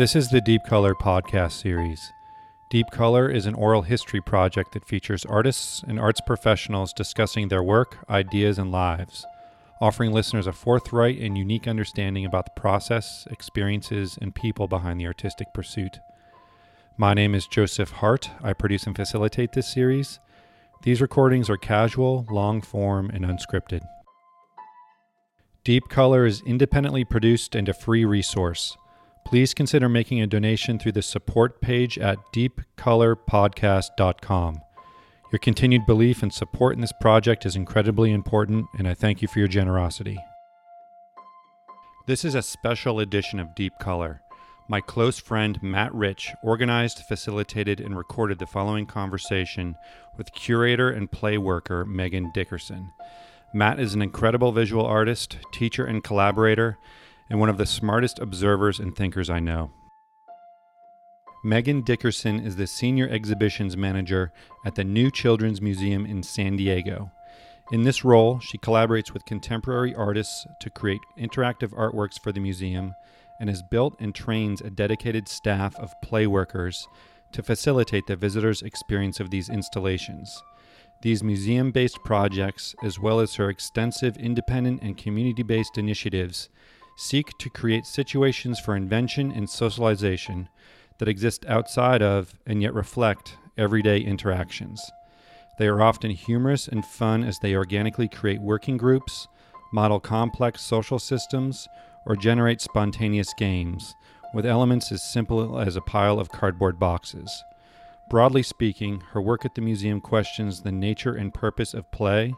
This is the Deep Color podcast series. Deep Color is an oral history project that features artists and arts professionals discussing their work, ideas, and lives, offering listeners a forthright and unique understanding about the process, experiences, and people behind the artistic pursuit. My name is Joseph Hart. I produce and facilitate this series. These recordings are casual, long form, and unscripted. Deep Color is independently produced and a free resource. Please consider making a donation through the support page at deepcolorpodcast.com. Your continued belief and support in this project is incredibly important, and I thank you for your generosity. This is a special edition of Deep Color. My close friend Matt Rich organized, facilitated, and recorded the following conversation with curator and play worker Megan Dickerson. Matt is an incredible visual artist, teacher, and collaborator, and one of the smartest observers and thinkers I know. Megan Dickerson is the Senior Exhibitions Manager at the New Children's Museum in San Diego. In this role, she collaborates with contemporary artists to create interactive artworks for the museum and has built and trains a dedicated staff of play workers to facilitate the visitors' experience of these installations. These museum based projects, as well as her extensive independent and community based initiatives, seek to create situations for invention and socialization that exist outside of and yet reflect everyday interactions. They are often humorous and fun as they organically create working groups, model complex social systems, or generate spontaneous games, with elements as simple as a pile of cardboard boxes. Broadly speaking, her work at the museum questions the nature and purpose of play,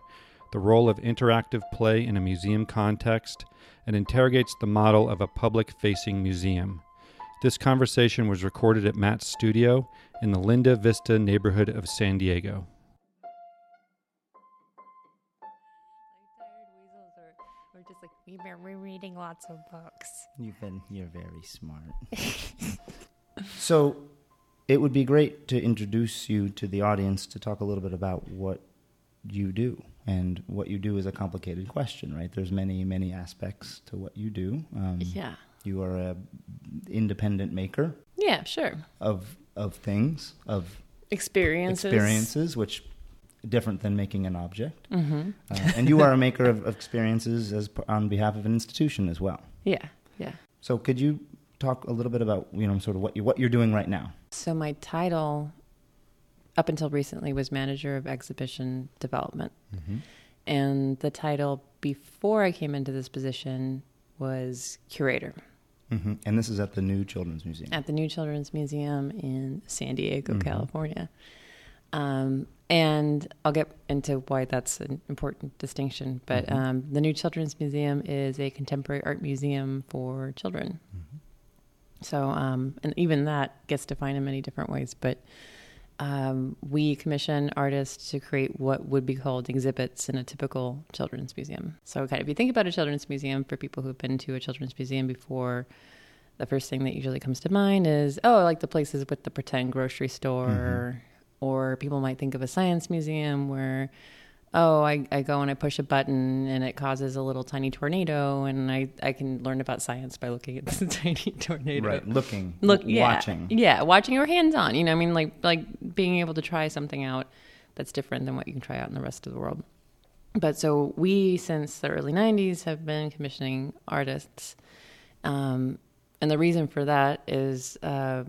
the role of interactive play in a museum context, and interrogates the model of a public facing museum. This conversation was recorded at Matt's studio in the Linda Vista neighborhood of San Diego. We're just like we've been rereading lots of books. You've been you're very smart. so it would be great to introduce you to the audience to talk a little bit about what you do. And what you do is a complicated question, right? There's many, many aspects to what you do. Um, Yeah. You are a independent maker Yeah, sure. of of things, of Experiences. experiences, which different than making an object. Mm-hmm. Uh, and you are a maker of, of experiences as on behalf of an institution as well. Yeah, yeah. So could you talk a little bit about you know sort of what you what you're doing right now? So my title up until recently was manager of exhibition development. And the title before I came into this position was curator hmm And this is at the New Children's Museum. at the New Children's Museum in San Diego, Mhm. California. Um, and I'll get into why that's an important distinction. But Mhm. um, the New Children's Museum is a contemporary art museum for children. So, um, and even that gets defined in many different ways. But um, we commission artists to create what would be called exhibits in a typical children's museum. So, kind of, if you think about a children's museum, for people who've been to a children's museum before, the first thing that usually comes to mind is, oh, like the places with the pretend grocery store. Or people might think of a science museum where, oh, I, I go and I push a button and it causes a little tiny tornado, and I, I can learn about science by looking at this tiny tornado Right, looking, look yeah, watching. yeah watching or hands on you know i mean like like being able to try something out that's different than what you can try out in the rest of the world but so we since the early 90s have been commissioning artists um, and the reason for that is uh,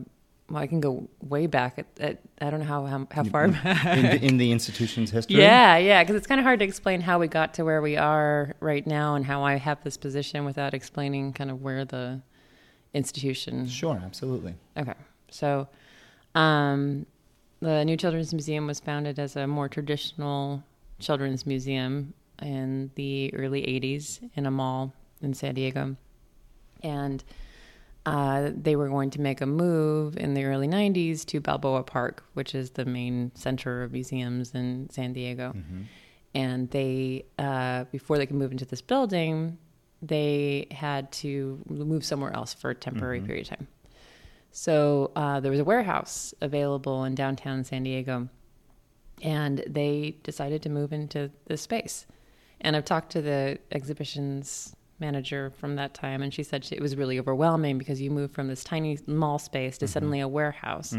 well i can go way back at, at i don't know how how, how far back in, the, in the institution's history. yeah, yeah, because it's kind of hard to explain how we got to where we are right now and how I have this position without explaining kind of where the institution Sure, absolutely. Okay. So, um, the New Children's Museum was founded as a more traditional children's museum in the early 80s in a mall in San Diego. And uh, they were going to make a move in the early 90s to Balboa Park, which is the main center of museums in San Diego. And they, uh, before they could move into this building, they had to move somewhere else for a temporary period of time. So uh, there was a warehouse available in downtown San Diego, and they decided to move into this space. And I've talked to the exhibitions manager from that time, and she said she, it was really overwhelming because you move from this tiny mall space to suddenly a warehouse.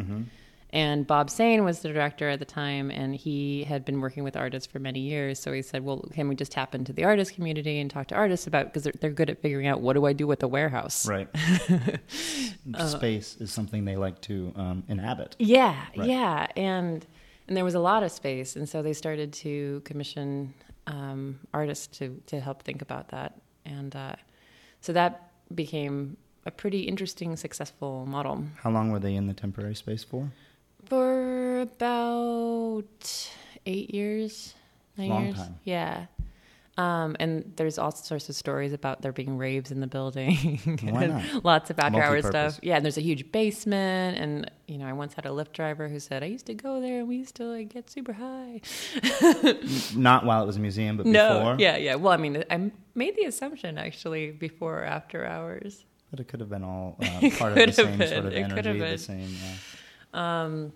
And Bob Sane was the director at the time, and he had been working with artists for many years. So he said, "Well, can we just tap into the artist community and talk to artists about because they're, they're good at figuring out what do I do with a warehouse." Right. Space is something they like to um, inhabit. Yeah, Right. yeah, and and there was a lot of space, and so they started to commission um, artists to to help think about that, and uh, so that became a pretty interesting, successful model How long were they in the temporary space for? for about eight years, nine Long years, time. yeah. Um, and there's all sorts of stories about there being raves in the building. Why not? Lots of after hours stuff. Yeah, and there's a huge basement. And, you know, I once had a Lyft driver who said, I used to go there and we used to like get super high. Not while it was a museum, but No. before. Yeah, yeah. Well, I mean, I made the assumption actually before or after hours. But it could have been all uh, part of the same been. sort of It could have energy, the same. Uh, Um,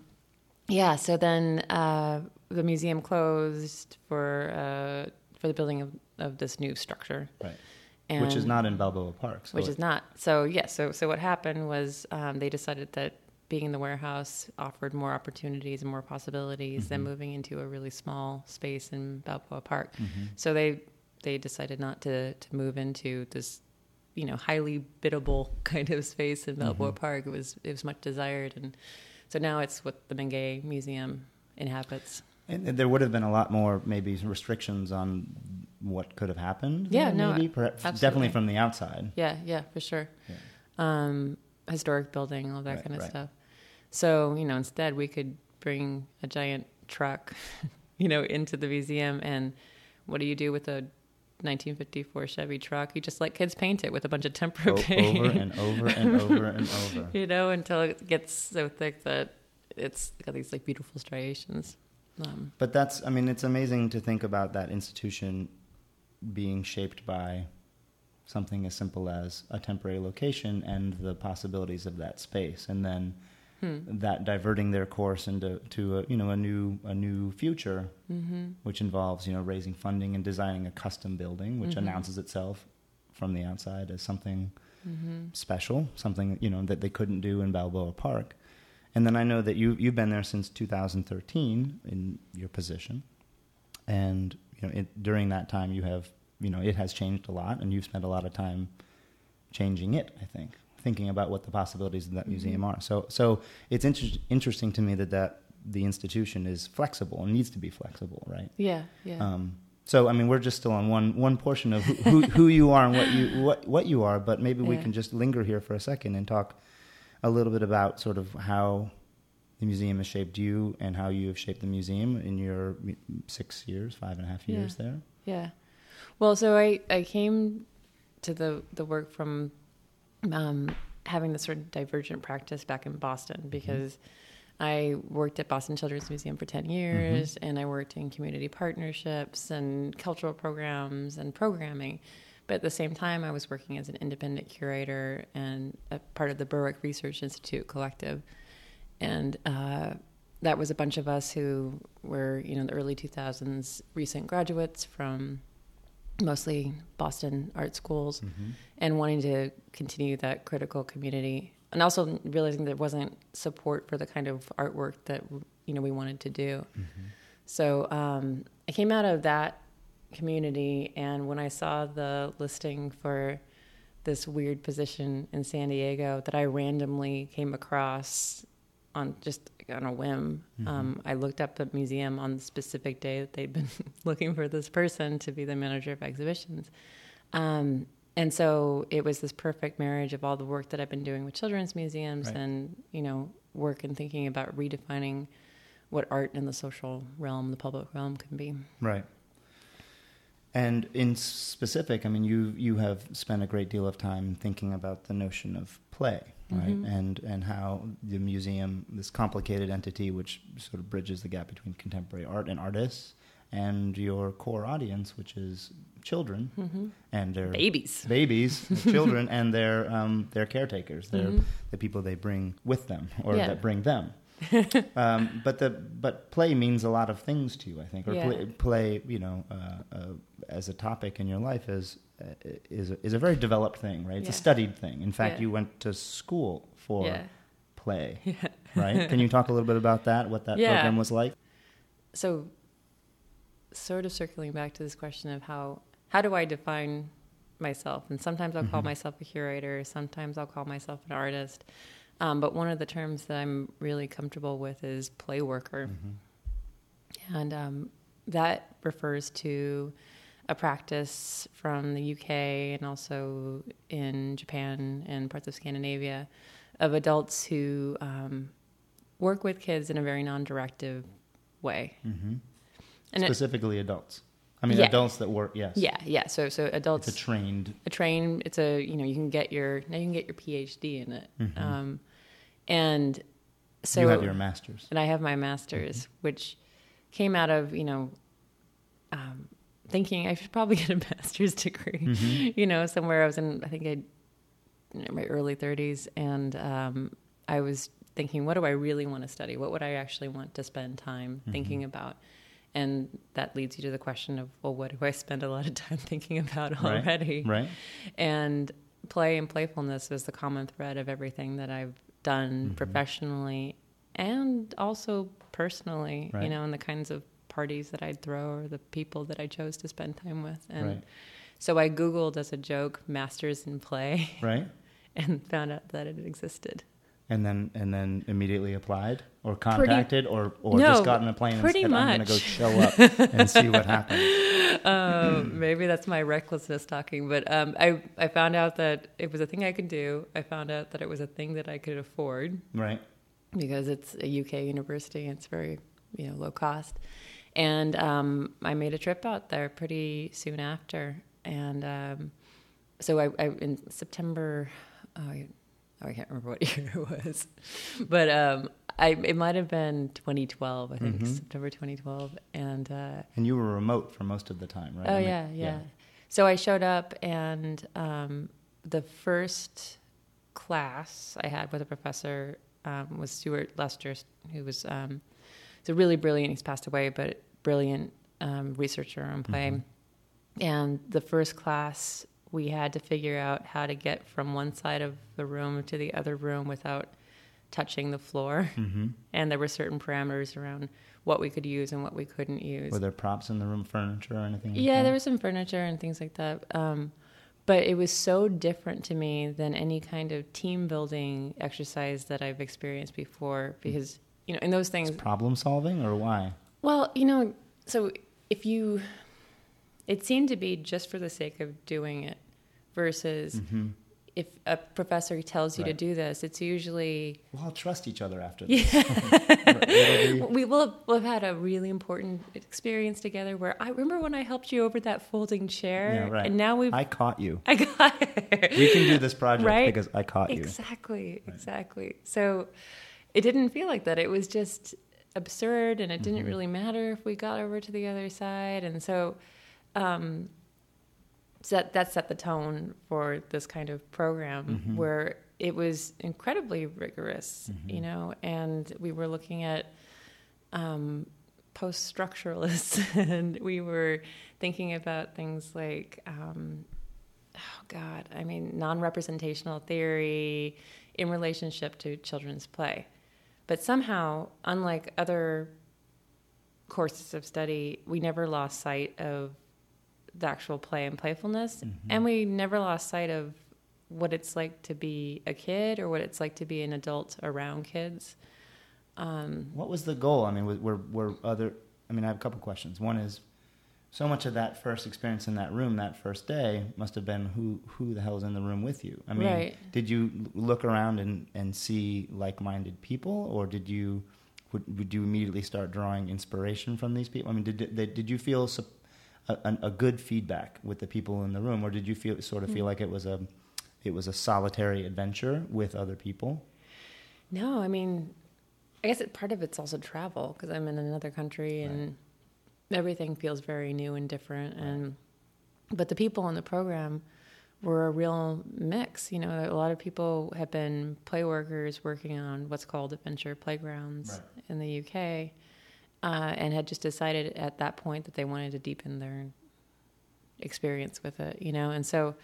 yeah, so then uh, the museum closed for uh, for the building of, of this new structure. right. And Which is not in Balboa Park. So which it- is not. So yeah, so so what happened was um, they decided that being in the warehouse offered more opportunities and more possibilities Mm-hmm. than moving into a really small space in Balboa Park. Mm-hmm. So they they decided not to to move into this you know highly biddable kind of space in Balboa Mm-hmm. Park. It was it was much desired, and so now it's what the Mingei Museum inhabits. And there would have been a lot more maybe restrictions on what could have happened. Yeah, there, no, maybe perhaps definitely from the outside. Yeah, yeah, for sure. Yeah. Um, historic building, all that Right, kind of right. stuff. So, you know, instead we could bring a giant truck, you know, into the museum. And what do you do with a 1954 Chevy truck? You just let kids paint it with a bunch of tempera O- paint. over and over and over and over. you know, until it gets so thick that it's got these like beautiful striations. Um, But that's, I mean, it's amazing to think about that institution being shaped by something as simple as a temporary location and the possibilities of that space, and then hmm. that diverting their course into to a, you know a new a new future, hmm which involves you know raising funding and designing a custom building, which Mhm. announces itself from the outside as something hmm special, something you know that they couldn't do in Balboa Park. And then I know that you you've been there since 2013 in your position, and you know it, during that time you have you know it has changed a lot, and you've spent a lot of time changing it. I think thinking about what the possibilities of that museum are. So so it's inter- interesting to me that that the institution is flexible and needs to be flexible, right? Yeah, yeah. Um, so I mean, we're just still on one one portion of who, who, who you are and what you what what you are, but maybe we can just linger here for a second and talk a little bit about sort of how the museum has shaped you and how you have shaped the museum in your six years, five and a half years there. Yeah. Well, so I, I came to the, the work from um, having this sort of divergent practice back in Boston because I worked at Boston Children's Museum for 10 years and I worked in community partnerships and cultural programs and programming. But at the same time, I was working as an independent curator and a part of the Berwick Research Institute collective. And uh, that was a bunch of us who were, you know, in the early 2000s, recent graduates from mostly Boston art schools and wanting to continue that critical community and also realizing there wasn't support for the kind of artwork that you know we wanted to do. So um, i came out of that community and when i saw the listing for this weird position in san diego that i randomly came across on just on a whim um, i looked up the museum on the specific day that they'd been looking for this person to be the manager of exhibitions um, and so it was this perfect marriage of all the work that I've been doing with children's museums Right. and, you know, work and thinking about redefining what art in the social realm, the public realm can be. Right. And in specific, I mean, you you have spent a great deal of time thinking about the notion of play, right? Mhm. And and how the museum, this complicated entity, which sort of bridges the gap between contemporary art and artists, and your core audience, which is children Mm-hmm. and their Babies. babies, children, and their um, their caretakers, their Mhm. the people they bring with them or Yeah. that bring them. um, but the but play means a lot of things to you, I think, or Yeah. play, play, you know, uh, uh, as a topic in your life as uh, is a, is a very developed thing, right? It's Yeah. a studied thing. In fact, Yeah. you went to school for play, right? Can you talk a little bit about that? What that program was like? So, sort of circling back to this question of how how do I define myself? And sometimes I'll call Mhm. myself a curator. Sometimes I'll call myself an artist. Um, but one of the terms that I'm really comfortable with is play worker. Mm-hmm. And um, that refers to a practice from the UK and also in Japan and parts of Scandinavia of adults who um, work with kids in a very non directive way. Mm-hmm. And it, Specifically, adults. I mean, Yeah. adults that work. Yes. yeah, yeah. So, so adults, It's a trained. a train, it's a, you know, you can get your, now you can get your PhD in it. Mhm. Um, and so, you have your master's. and I have my master's, which came out of you know um, thinking I should probably get a master's degree. Mhm. You know, somewhere I was in I think I in my early 30s, and um, I was thinking, what do I really want to study? What would I actually want to spend time Mhm. thinking about? And that leads you to the question of, well, what do I spend a lot of time thinking about Right. already? Right. And play and playfulness is the common thread of everything that I've done Mhm. professionally and also personally, you know, and the kinds of parties that I'd throw or the people that I chose to spend time with. And Right. so I Googled as a joke masters in play Right. and found out that it existed. And then and then immediately applied or contacted or or No, just got in a plane and pretty said, I'm going to go show up and see what happens. um, maybe that's my recklessness talking, but um, I, I found out that it was a thing I could do. I found out that it was a thing that I could afford. Right. because it's a UK university. and It's very you know low cost, and um, I made a trip out there pretty soon after, and um, so I, I in September. Oh, I, oh, I can't remember what year it was, but um, I it might have been 2012. I think Mhm. September 2012, and. Uh, And you were remote for most of the time, right? Oh I mean, yeah, yeah, So I showed up, and um, the first class I had with a professor um, was Stuart Lester, who was um, a really brilliant. He's passed away, but brilliant um, researcher on play. Mhm. And the first class, we had to figure out how to get from one side of the room to the other room without touching the floor. Mm-hmm. And there were certain parameters around what we could use and what we couldn't use. Were there props in the room, furniture or anything? like Yeah, that? there was some furniture and things like that. Um, but it was so different to me than any kind of team building exercise that I've experienced before because, you know, in those things, problem solving or why? well, you know, so if you, it seemed to be just for the sake of doing it versus Mm-hmm. if a professor tells you Right. to do this, it's usually We'll all trust each other after Yeah. this. Be- we will have, we'll have had a really important experience together where I remember when I helped you over that folding chair Yeah, right. and now we've I caught you. I got it. We can do this project Right? because I caught you. Exactly, exactly. So it didn't feel like that. It was just absurd, and it didn't Mhm. really matter if we got over to the other side. And so, um, so that set the tone for this kind of program Mhm. where it was incredibly rigorous, Mhm. you know, and we were looking at um, post structuralists, and we were thinking about things like. Um, oh god i mean non-representational theory in relationship to children's play but somehow unlike other courses of study we never lost sight of the actual play and playfulness Mhm. and we never lost sight of what it's like to be a kid or what it's like to be an adult around kids um, What was the goal? I mean, were, were, were other? I mean, I have a couple questions. One is, so much of that first experience in that room that first day must have been who who the hell is in the room with you? I mean, Right. did you look around and, and see like-minded people, or did you would, would you immediately start drawing inspiration from these people? I mean, did did, did you feel sup- a, a, good feedback with the people in the room, or did you feel sort of feel Mm. like it was a it was a solitary adventure with other people? No, I mean, I guess it, part of it's also travel because I'm in another country and everything feels very new and different. And but the people in the program were a real mix. You know, a lot of people have been play workers working on what's called adventure playgrounds Right. in the UK, uh, and had just decided at that point that they wanted to deepen their experience with it, you know. And so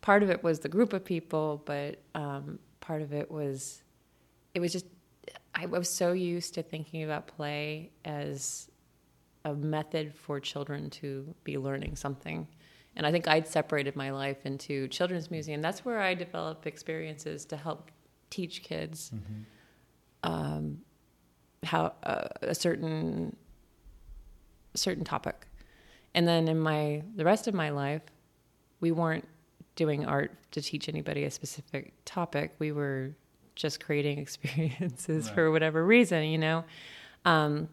part of it was the group of people, but um, part of it was it was just I was so used to thinking about play as a method for children to be learning something. And I think I'd separated my life into children's museum. That's where I develop experiences to help teach kids mm-hmm. um, how uh, a certain certain topic. And then in my the rest of my life, we weren't doing art to teach anybody a specific topic. We were just creating experiences right. for whatever reason, you know. Um,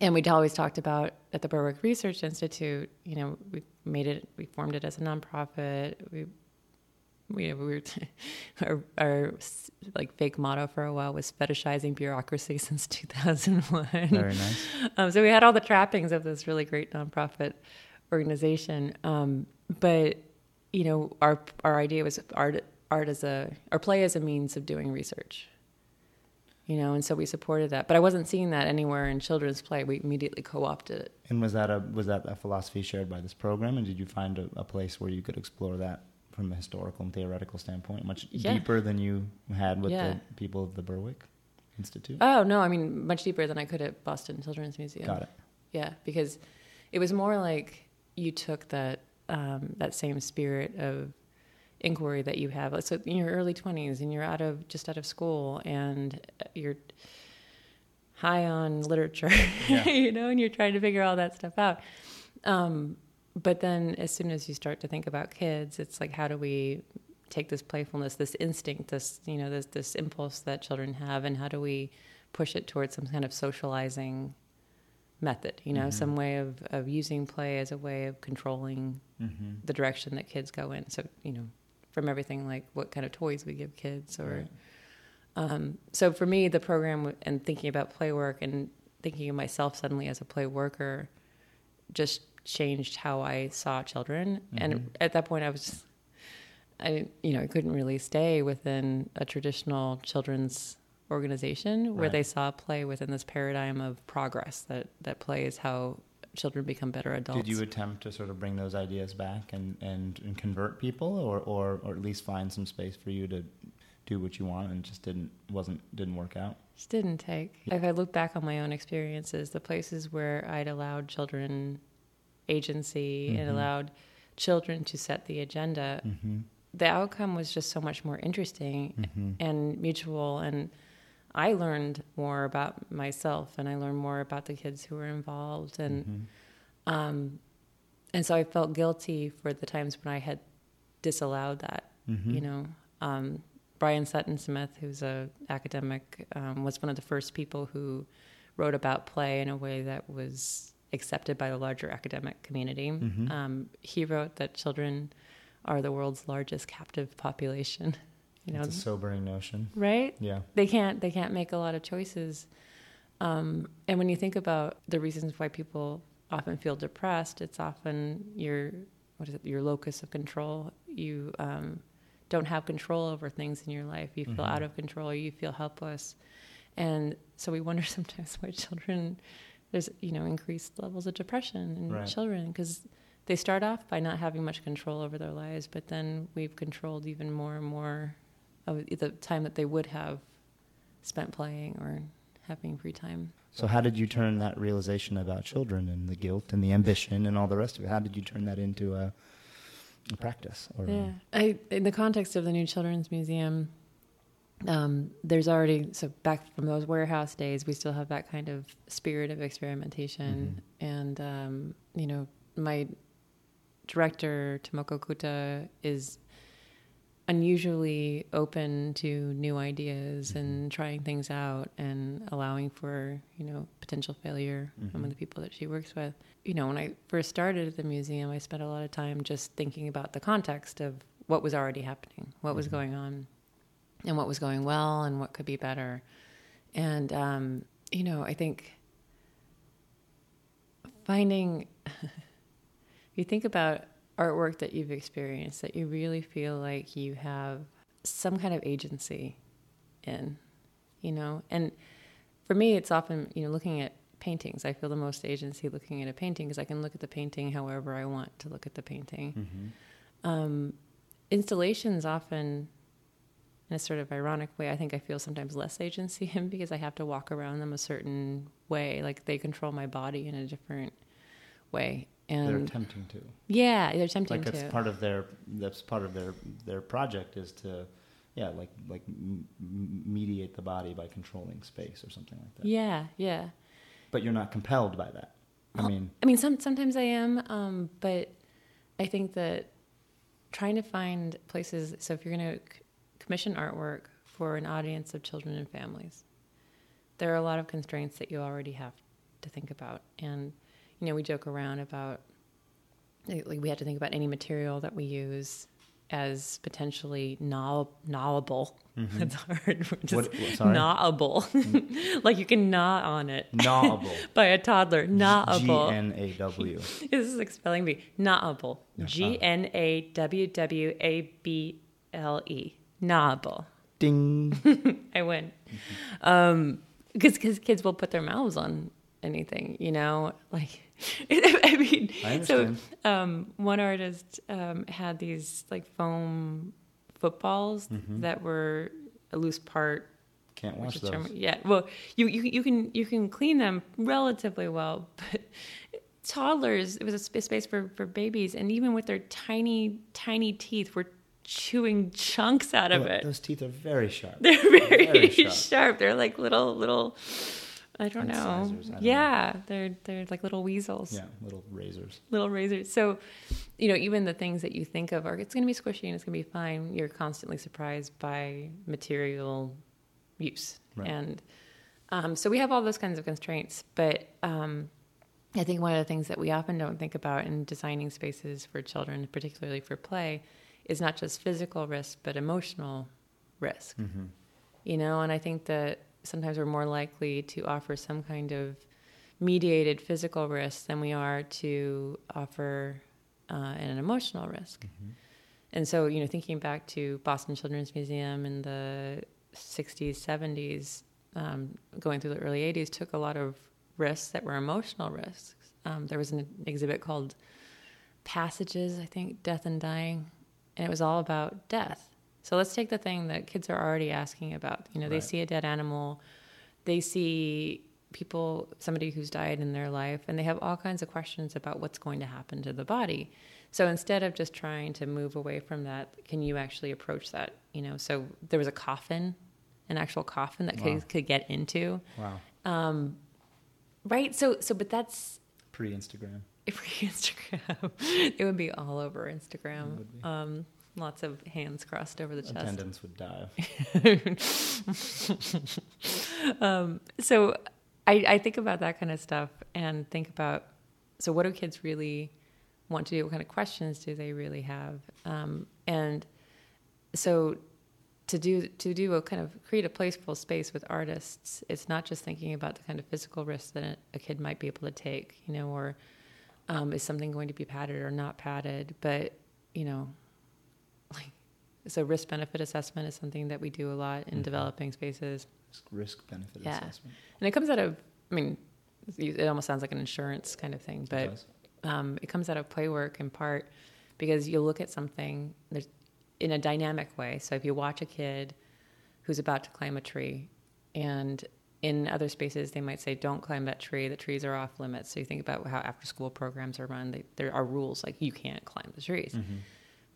and we'd always talked about at the Berwick Research Institute, you know, we made it, we formed it as a nonprofit. We, we, we were, our, our like fake motto for a while was fetishizing bureaucracy since 2001. Very nice. Um, so we had all the trappings of this really great nonprofit organization. Um, but, you know, our, our idea was art, art as a, or play as a means of doing research you know, and so we supported that. But I wasn't seeing that anywhere in children's play. We immediately co-opted it. And was that a was that a philosophy shared by this program? And did you find a, a place where you could explore that from a historical and theoretical standpoint, much yeah. deeper than you had with yeah. the people of the Berwick Institute? Oh no, I mean much deeper than I could at Boston Children's Museum. Got it. Yeah, because it was more like you took that um, that same spirit of inquiry that you have. So in your early 20s and you're out of just out of school and you're high on literature, yeah. you know, and you're trying to figure all that stuff out. Um, but then as soon as you start to think about kids, it's like how do we take this playfulness, this instinct, this you know, this this impulse that children have, and how do we push it towards some kind of socializing method? You know, mm-hmm. some way of of using play as a way of controlling mm-hmm. the direction that kids go in. So you know, from everything like what kind of toys we give kids or right. um, so for me the program and thinking about play work and thinking of myself suddenly as a play worker just changed how I saw children mm-hmm. and at that point I was I you know I couldn't really stay within a traditional children's organization where right. they saw play within this paradigm of progress that that play is how children become better adults. Did you attempt to sort of bring those ideas back and, and, and convert people, or, or or at least find some space for you to do what you want, and just didn't wasn't didn't work out? Just didn't take. Yeah. If I look back on my own experiences, the places where I'd allowed children agency mm-hmm. and allowed children to set the agenda, mm-hmm. the outcome was just so much more interesting mm-hmm. and mutual and I learned more about myself and I learned more about the kids who were involved and mm-hmm. um, and so I felt guilty for the times when I had disallowed that. Mm-hmm. You know, um, Brian Sutton Smith, who's a academic, um, was one of the first people who wrote about play in a way that was accepted by the larger academic community. Mm-hmm. Um, he wrote that children are the world's largest captive population. You know, it's a sobering notion, right? Yeah, they can't they can't make a lot of choices. Um, and when you think about the reasons why people often feel depressed, it's often your what is it your locus of control. You um, don't have control over things in your life. You feel mm-hmm. out of control. You feel helpless, and so we wonder sometimes why children there's you know increased levels of depression in right. children because they start off by not having much control over their lives, but then we've controlled even more and more of the time that they would have spent playing or having free time. So, how did you turn that realization about children and the guilt and the ambition and all the rest of it? How did you turn that into a, a practice? Or yeah, I, in the context of the new Children's Museum, um, there's already so back from those warehouse days, we still have that kind of spirit of experimentation, mm-hmm. and um, you know, my director Tomoko Kuta is unusually open to new ideas mm-hmm. and trying things out and allowing for you know potential failure mm-hmm. among the people that she works with you know when i first started at the museum i spent a lot of time just thinking about the context of what was already happening what mm-hmm. was going on and what was going well and what could be better and um, you know i think finding you think about artwork that you've experienced that you really feel like you have some kind of agency in, you know? And for me, it's often, you know, looking at paintings. I feel the most agency looking at a painting because I can look at the painting however I want to look at the painting. Mm-hmm. Um, installations often, in a sort of ironic way, I think I feel sometimes less agency in because I have to walk around them a certain way. Like they control my body in a different way. And they're attempting to. yeah, they're attempting to. Like that's part of their that's part of their their project is to, yeah, like like mediate the body by controlling space or something like that. yeah, yeah. But you're not compelled by that. I mean, I mean, some sometimes I am, um, but I think that trying to find places. So if you're going to commission artwork for an audience of children and families, there are a lot of constraints that you already have to think about. And you know, we joke around about like we have to think about any material that we use as potentially gnaw- gnawable. Mm-hmm. That's hard. Just What- sorry? gnawable. like you can gnaw on it gnawable. by a toddler. G Gnawable. N A W. This is like spelling bee. Gnawable. G N A W W A B L E. Gnawable. Ding. I win. Um, because because kids will put their mouths on anything, you know, like. I mean, I so um, one artist um, had these like foam footballs Mhm. that were a loose part Can't wash those. German- Yeah, well, you, you you can you can clean them relatively well, but toddlers it was a space for for babies, and even with their tiny tiny teeth, were chewing chunks out of it. Those teeth are very sharp. They're very, very sharp. sharp. They're like little little. I don't know. Incisors, I don't yeah, they're they're like little weasels Yeah, little razors. little razors. So, you know, even the things that you think of are it's going to be squishy and it's going to be fine. You're constantly surprised by material use, Right. and um, so we have all those kinds of constraints. But um, I think one of the things that we often don't think about in designing spaces for children, particularly for play, is not just physical risk but emotional risk. Mm-hmm. you know and i think that sometimes we're more likely to offer some kind of mediated physical risk than we are to offer uh, an emotional risk. And so you know thinking back to boston children's museum in the 60s 70s um, going through the early 80s took a lot of risks that were emotional risks. Um, there was an exhibit called passages i think death and dying and it was all about death so let's take the thing that kids are already asking about. You know, they see a dead animal, they see people, somebody who's died in their life, and they have all kinds of questions about what's going to happen to the body. So instead of just trying to move away from that, can you actually approach that? You know, so there was a coffin, an actual coffin that Wow. kids could get into. Wow. Um, right. So, so, but that's Pre Instagram. If we Instagram, it would be all over Instagram. It would be. Um, lots of hands crossed over the chest. Attendance would die. um, so I, I think about that kind of stuff and think about so what do kids really want to do? What kind of questions do they really have? Um, and so to do to do a kind of create a playful space with artists, it's not just thinking about the kind of physical risks that a kid might be able to take, you know, or um, is something going to be padded or not padded, but you know, like so risk benefit assessment is something that we do a lot in Mhm. developing spaces. Risk benefit Yeah. assessment. And it comes out of, I mean, it almost sounds like an insurance kind of thing, It but does. um, it comes out of play work in part because you look at something there's in a dynamic way. So if you watch a kid who's about to climb a tree, and in other spaces they might say, "Don't climb that tree. The trees are off limits." So you think about how after-school programs are run. They, there are rules like you can't climb the trees. Mhm.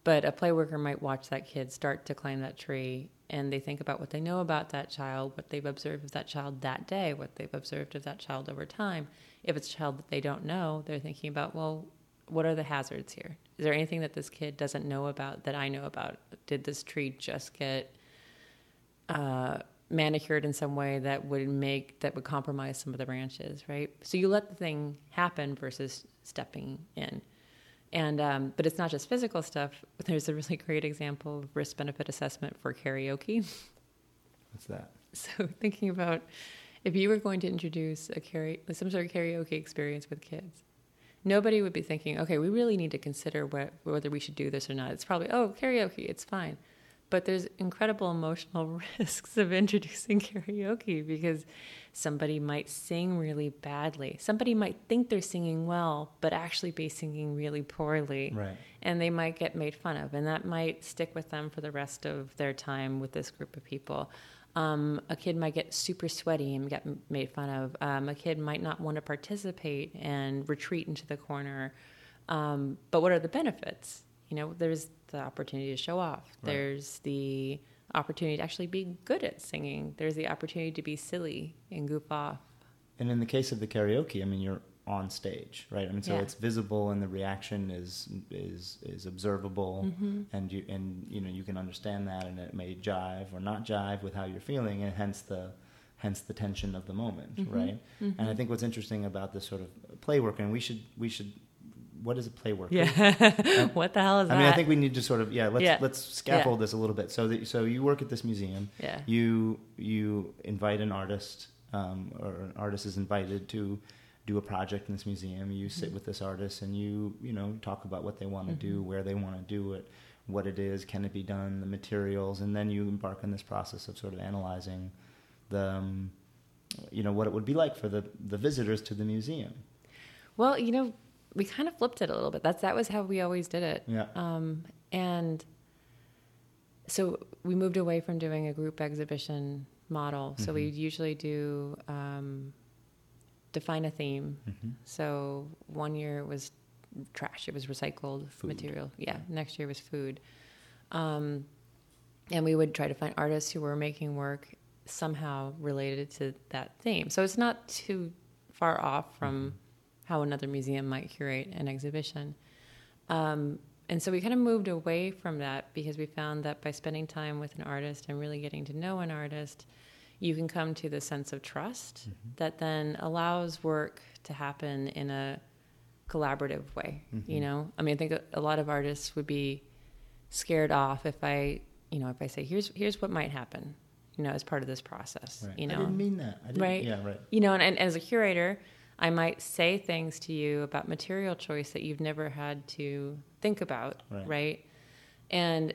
But a play worker might watch that kid start to climb that tree and they think about what they know about that child, what they've observed of that child that day, what they've observed of that child over time. If it's a child that they don't know, they're thinking about, well, what are the hazards here? Is there anything that this kid doesn't know about that I know about? Did this tree just get uh, manicured in some way that would make that would compromise some of the branches, right? So you let the thing happen versus stepping in. And um, but it's not just physical stuff. There's a really great example of risk benefit assessment for karaoke. What's that? So thinking about if you were going to introduce a karaoke, some sort of karaoke experience with kids, nobody would be thinking, okay, we really need to consider what, whether we should do this or not. It's probably, oh, karaoke, it's fine. But there's incredible emotional risks of introducing karaoke because somebody might sing really badly. Somebody might think they're singing well, but actually be singing really poorly. Right. And they might get made fun of, and that might stick with them for the rest of their time with this group of people. Um, a kid might get super sweaty and get made fun of. Um, a kid might not want to participate and retreat into the corner. Um, but what are the benefits? You know, there's the opportunity to show off. Right. There's the opportunity to actually be good at singing. There's the opportunity to be silly and goof off. And in the case of the karaoke, I mean, you're on stage, right? I mean, so Yeah. it's visible, and the reaction is is is observable, Mm-hmm. and you and you know you can understand that, and it may jive or not jive with how you're feeling, and hence the hence the tension of the moment, Mm-hmm. right? And I think what's interesting about this sort of play work, and we should we should what is a play work? Yeah. what the hell is I that? I mean, I think we need to sort of yeah. Let's Yeah. let's scaffold this a little bit. So that so you work at this museum. Yeah. You you invite an artist, um, or an artist is invited to do a project in this museum. You sit Mm-hmm. with this artist and you you know talk about what they want to do, where they want to do it, what it is, can it be done, the materials, and then you embark on this process of sort of analyzing the. Um, you know what it would be like for the, the visitors to the museum. Well, you know, we kind of flipped it a little bit. That's that was how we always did it. Yeah. Um, and so we moved away from doing a group exhibition model. So we usually do um, define a theme. Mm-hmm. So one year it was trash; it was recycled Food. material. Yeah. Next year was food. Um, and we would try to find artists who were making work somehow related to that theme. So it's not too far off from how another museum might curate an exhibition. Um, and so we kind of moved away from that because we found that by spending time with an artist and really getting to know an artist, you can come to the sense of trust that then allows work to happen in a collaborative way. You know, I mean, I think a, a lot of artists would be scared off if I, you know, if I say, here's here's what might happen, you know, as part of this process. Right. You know, I didn't mean that. I didn't, Right. Yeah. Right. you know, and, and as a curator, I might say things to you about material choice that you've never had to think about, Right. right? And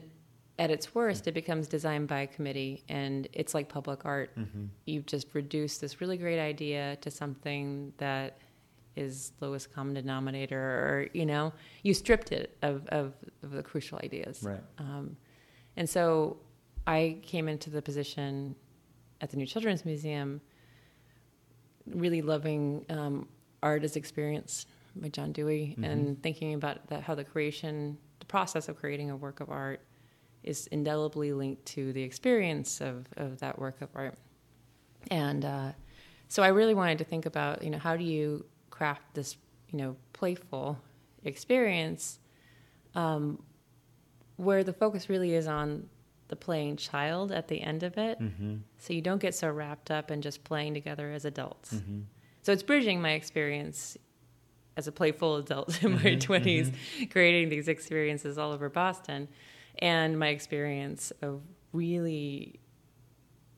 at its worst, it becomes designed by a committee, and it's like public art. Mm-hmm. You've just reduced this really great idea to something that is lowest common denominator, or you know, you stripped it of, of, of the crucial ideas. Right. Um, and so I came into the position at the New Children's Museum really loving um, art as experience by John Dewey and thinking about that, how the creation, the process of creating a work of art is indelibly linked to the experience of, of that work of art. And uh, so I really wanted to think about, you know, how do you craft this, you know, playful experience um, where the focus really is on the playing child at the end of it. Mm-hmm. So you don't get so wrapped up in just playing together as adults. Mm-hmm. So it's bridging my experience as a playful adult in my Mm-hmm, 20s, creating these experiences all over Boston, and my experience of really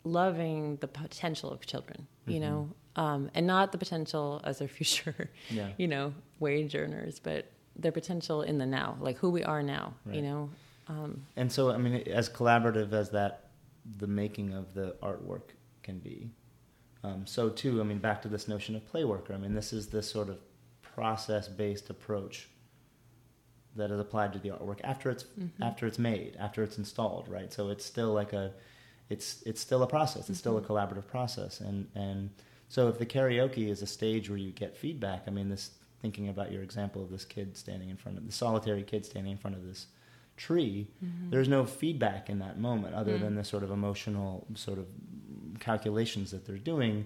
loving the potential of children, you Mm-hmm. know, um, and not the potential as their future, Yeah. you know, wage earners, but their potential in the now, like who we are now, you know. Um, And so, I mean, as collaborative as that, the making of the artwork can be, um, so too, I mean, back to this notion of play worker. I mean, this is this sort of process-based approach that is applied to the artwork after it's after it's made, after it's installed, right? So it's still like a, it's it's still a process. It's still a collaborative process, and and so if the karaoke is a stage where you get feedback, I mean, this thinking about your example of this kid standing in front of the solitary kid standing in front of this tree, mm-hmm. there's no feedback in that moment other mm. than the sort of emotional sort of calculations that they're doing,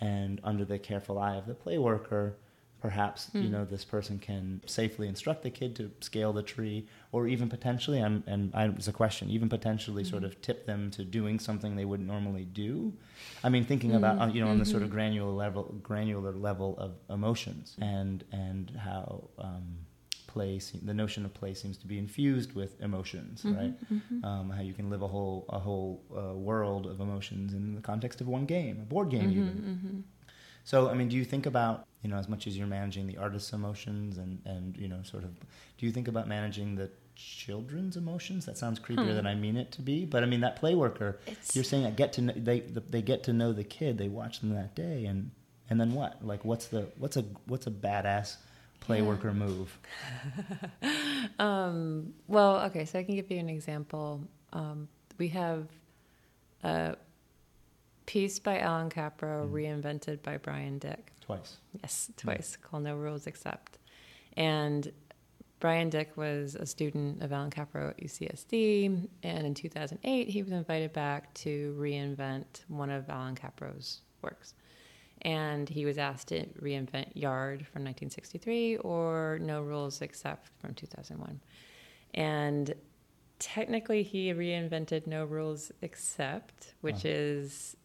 and under the careful eye of the play worker, perhaps you mm. know this person can safely instruct the kid to scale the tree, or even potentially, I'm, and I, it's a question, even potentially sort mm-hmm. of tip them to doing something they wouldn't normally do. I mean, thinking mm-hmm. about uh, you know on the sort of granular level, granular level of emotions, and and how. Um, play the notion of play seems to be infused with emotions right um, how you can live a whole a whole uh, world of emotions in the context of one game a board game even so i mean do you think about you know as much as you're managing the artist's emotions and and you know sort of do you think about managing the children's emotions. That sounds creepier Hmm. than I mean it to be. But I mean that play worker. It's- You're saying that get to know, they they get to know the kid. They watch them that day, and and then what? Like what's the what's a what's a badass play Yeah. worker move? Um, well, okay, so I can give you an example. Um, we have a piece by Allan Kaprow reinvented by Brian Dick. Twice. Yes, twice, called No Rules Except. And Brian Dick was a student of Allan Kaprow at UCSD, and in 2008, he was invited back to reinvent one of Allan Kaprow's works. And he was asked to reinvent Yard from 1963 or No Rules Except from 2001. And technically, he reinvented No Rules Except, which Oh. is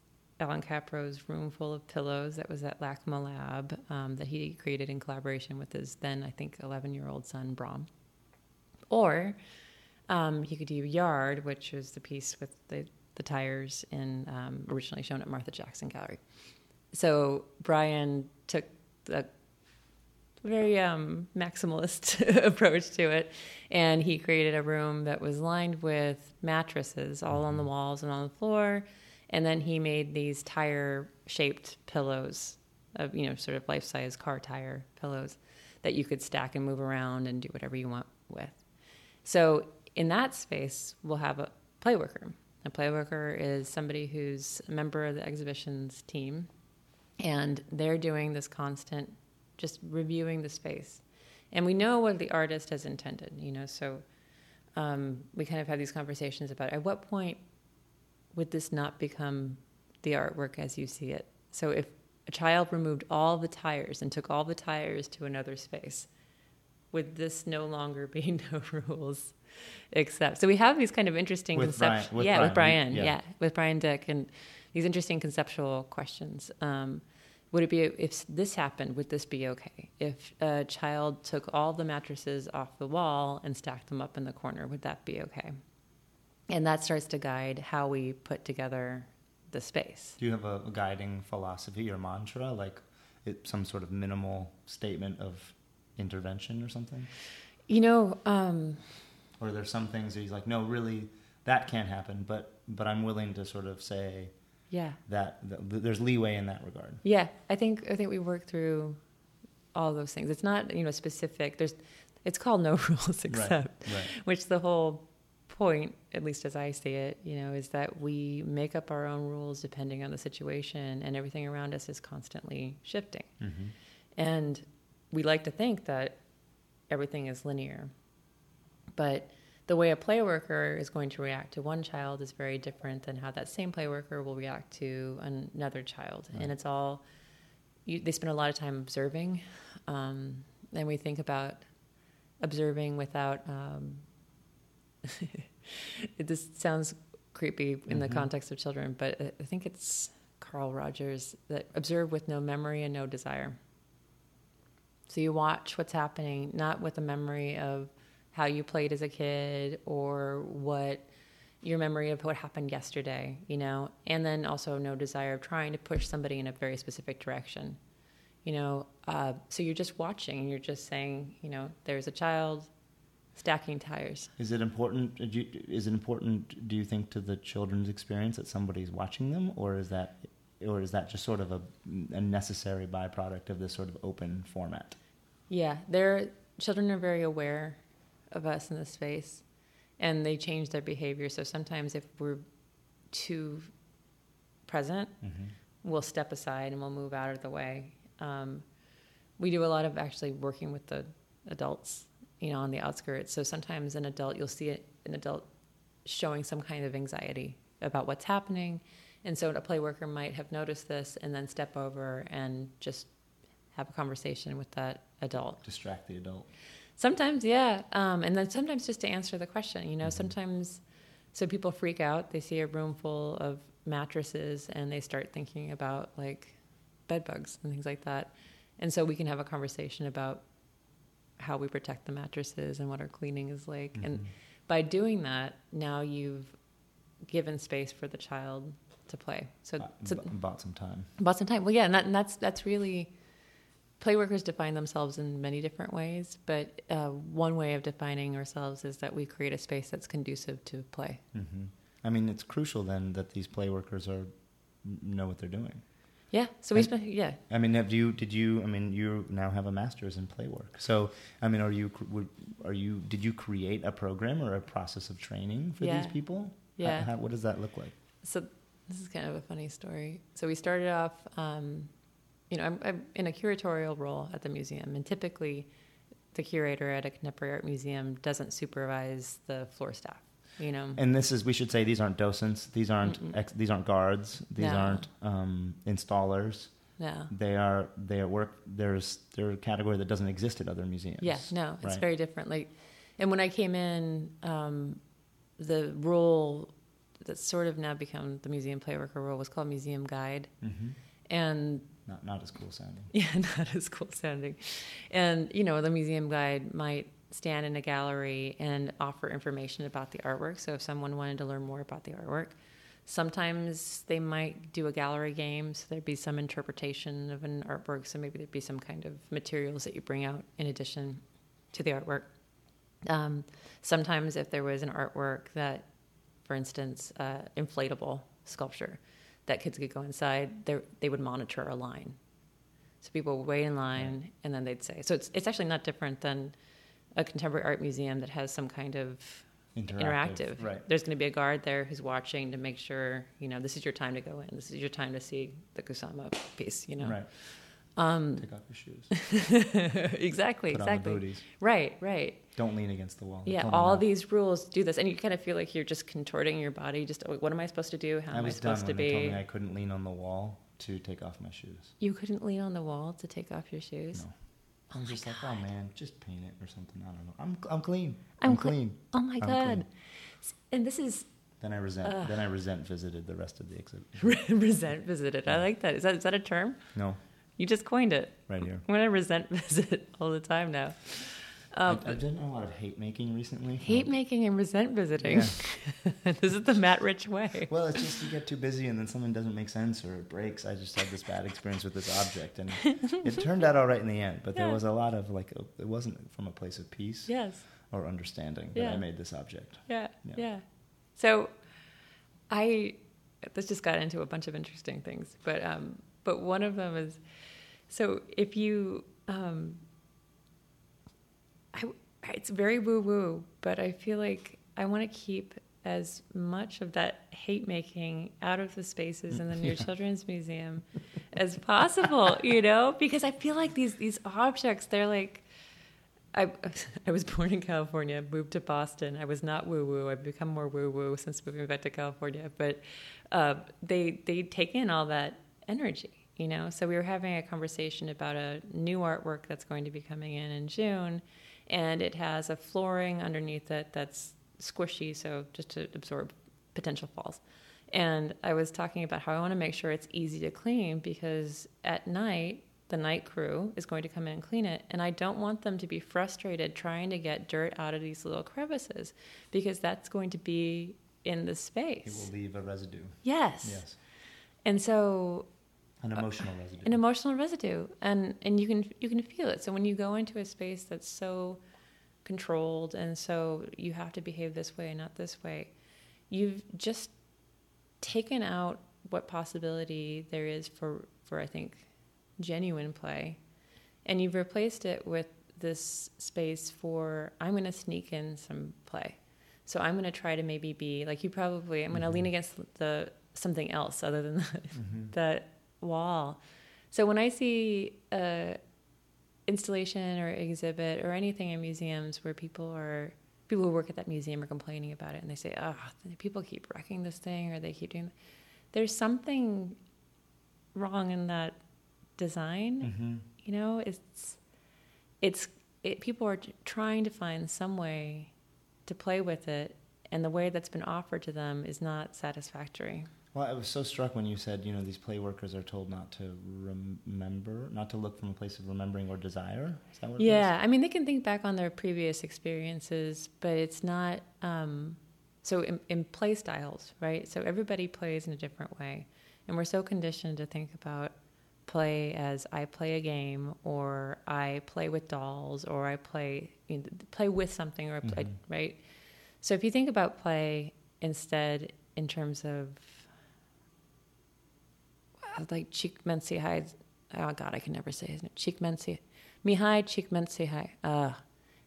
Allan Kaprow's Room Full of Pillows that was at LACMA Lab um, that he created in collaboration with his then, I think, 11 year old son, Brahm. Or um, he could do Yard, which was the piece with the, the tires in um, originally shown at Martha Jackson Gallery. So Brian took a very um, maximalist approach to it, and he created a room that was lined with mattresses all on the walls and on the floor, and then he made these tire-shaped pillows, of you know, sort of life-size car tire pillows that you could stack and move around and do whatever you want with. So in that space, we'll have a play worker. A play worker is somebody who's a member of the exhibitions team, and they're doing this constant, just reviewing the space. And we know what the artist has intended, you know, so um, we kind of have these conversations about at what point would this not become the artwork as you see it? So if a child removed all the tires and took all the tires to another space, would this no longer be no rules except? So we have these kind of interesting With concepts. Brian- with yeah, with Brian, Brian. yeah. Yeah. with Brian Dick, and these interesting conceptual questions. Um, would it be if this happened? Would this be okay? If a child took all the mattresses off the wall and stacked them up in the corner, would that be okay? And that starts to guide how we put together the space. Do you have a, guiding philosophy or mantra, like it, some sort of minimal statement of intervention or something? You know, um, Or there's some things that he's like, no, really, that can't happen, but but I'm willing to sort of say yeah, that, that there's leeway in that regard. yeah. I think I think we work through all those things. It's not you know specific. There's, it's called no rules except. Right, right. which the whole point at least as i see it you know is that we make up our own rules depending on the situation and everything around us is constantly shifting Mm-hmm. and we like to think that everything is linear but the way a play worker is going to react to one child is very different than how that same play worker will react to another child Right. and it's all you, they spend a lot of time observing um, and we think about observing without um, it just sounds creepy in the Mhm. context of children, but I think it's Carl Rogers that observe with no memory and no desire. So you watch what's happening, not with a memory of how you played as a kid or what your memory of what happened yesterday, you know, and then also no desire of trying to push somebody in a very specific direction, you know. Uh, so you're just watching and you're just saying, you know, there's a child stacking tires. Is it important? Do you, is it important? Do you think to the children's experience that somebody's watching them, or is that, or is that just sort of a, a necessary byproduct of this sort of open format? Yeah, their children are very aware of us in the space, and they change their behavior. So sometimes, if we're too present, Mm-hmm. we'll step aside and we'll move out of the way. Um, we do a lot of actually working with the adults, you know, on the outskirts. So sometimes an adult, you'll see it, an adult showing some kind of anxiety about what's happening, and so a play worker might have noticed this and then step over and just have a conversation with that adult. Distract the adult. Sometimes, yeah. Um, and then sometimes just to answer the question, you know, Mhm. sometimes, so people freak out. They see a room full of mattresses and they start thinking about like bed bugs and things like that. And so we can have a conversation about how we protect the mattresses and what our cleaning is like. And Mhm. by doing that, now you've given space for the child to play. So, Uh, so b- bought some time. about some time. Well, yeah, and, that, and that's that's really playworkers define themselves in many different ways, but uh, one way of defining ourselves is that we create a space that's conducive to play. hmm I mean, it's crucial then that these play workers are know what they're doing. Yeah. So we spent. Yeah. I mean, have you? Did you? I mean, you now have a master's in play work. So, I mean, are you? would- Are you? Did you create a program or a process of training for Yeah. these people? Yeah. How, how, what does that look like? So this is kind of a funny story. So we started off, um, you know, I'm, I'm in a curatorial role at the museum, and typically, the curator at a contemporary art museum doesn't supervise the floor staff. You know, And this is. We should say these aren't docents. These aren't. Ex, these aren't guards. These No. aren't um, installers. no, They are. They are work. There's. They're a category that doesn't exist at other museums. yeah, no, it's Right. very different. Like, and when I came in, um, the role that's sort of now become the museum playworker role was called museum guide, hmm and Not not as cool sounding. Yeah, not as cool sounding. And, you know, the museum guide might stand in a gallery and offer information about the artwork. So if someone wanted to learn more about the artwork, sometimes they might do a gallery game. So there'd be some interpretation of an artwork. So maybe there'd be some kind of materials that you bring out in addition to the artwork. Um, sometimes if there was an artwork that, for instance, uh, inflatable sculpture that kids could go inside, they they would monitor a line. So people would wait in line, and then they'd say. So it's it's actually not different than a contemporary art museum that has some kind of interactive. Right. There's going to be a guard there who's watching to make sure you know this is your time to go in. This is your time to see the Kusama piece. You know. Right. Um, Take off your shoes. exactly. Put exactly. booties. Right. Right. Don't lean against the wall. Yeah, all these rules do this, and you kind of feel like you're just contorting your body. Just oh, what am I supposed to do? How I am I was supposed to they told be? me I couldn't lean on the wall to take off my shoes. You couldn't lean on the wall to take off your shoes. No. I was just like, oh man, just paint it or something. I don't know. I'm I'm clean. I'm I'm, cle- clean. Oh my I'm god! clean. And this is Then I resent. Then I resent visited the rest of the exhibit. resent visited. I like that. Is that is that a term? No, You just coined it. right here. I'm gonna resent visit all the time now. Um, I, I've done a lot of hate making recently. hate making and resent visiting. this is the Matt Rich way. Well, it's just you get too busy and then something doesn't make sense or it breaks. I just had this bad experience with this object, and it turned out all right in the end. But there was a lot of like, it wasn't from a place of peace Yes. or understanding that Yeah. I made this object. Yeah, Yeah. yeah. So, I this just got into a bunch of interesting things, but um, but one of them is so if you um, I, it's very woo woo, but I feel like I want to keep as much of that hate making out of the spaces in the New Children's Museum as possible, you know, because I feel like these these objects they're like I, I was born in California, moved to Boston. I was not woo woo. I've become more woo woo since moving back to California. But uh, they they take in all that energy, you know. So we were having a conversation about a new artwork that's going to be coming in in June, and it has a flooring underneath it that's squishy, so just to absorb potential falls. And I was talking about how I want to make sure it's easy to clean because at night the night crew is going to come in and clean it. And I don't want them to be frustrated trying to get dirt out of these little crevices because that's going to be in the space. It will leave a residue. Yes. Yes, And so an emotional residue. an emotional residue and and you can you can feel it. So when you go into a space that's so controlled and so you have to behave this way and not this way, you've just taken out what possibility there is for for I think genuine play, and you've replaced it with this space for I'm going to sneak in some play. So I'm going to try to maybe be like you probably I'm going to lean against the something else other than the, Mhm. that wall. So when I see a installation or exhibit or anything in museums where people are people who work at that museum are complaining about it and they say, "Oh, people keep wrecking this thing or they keep doing," there's something wrong in that design. hmm You know, it's it's it, people are trying to find some way to play with it, and the way that's been offered to them is not satisfactory. Well, I was so struck when you said, you know, these play workers are told not to remember, not to look from a place of remembering or desire. Is that what it Yeah, I mean, they can think back on their previous experiences, but it's not. Um, so in, in play styles, right? So everybody plays in a different way, and we're so conditioned to think about play as I play a game, or I play with dolls, or I play you know, play with something, or play, Mm-hmm. right. So if you think about play instead in terms of like Csikszentmihalyi, oh God, I can never say his name. Csikszentmihalyi, Mihai Csikszentmihalyi, uh,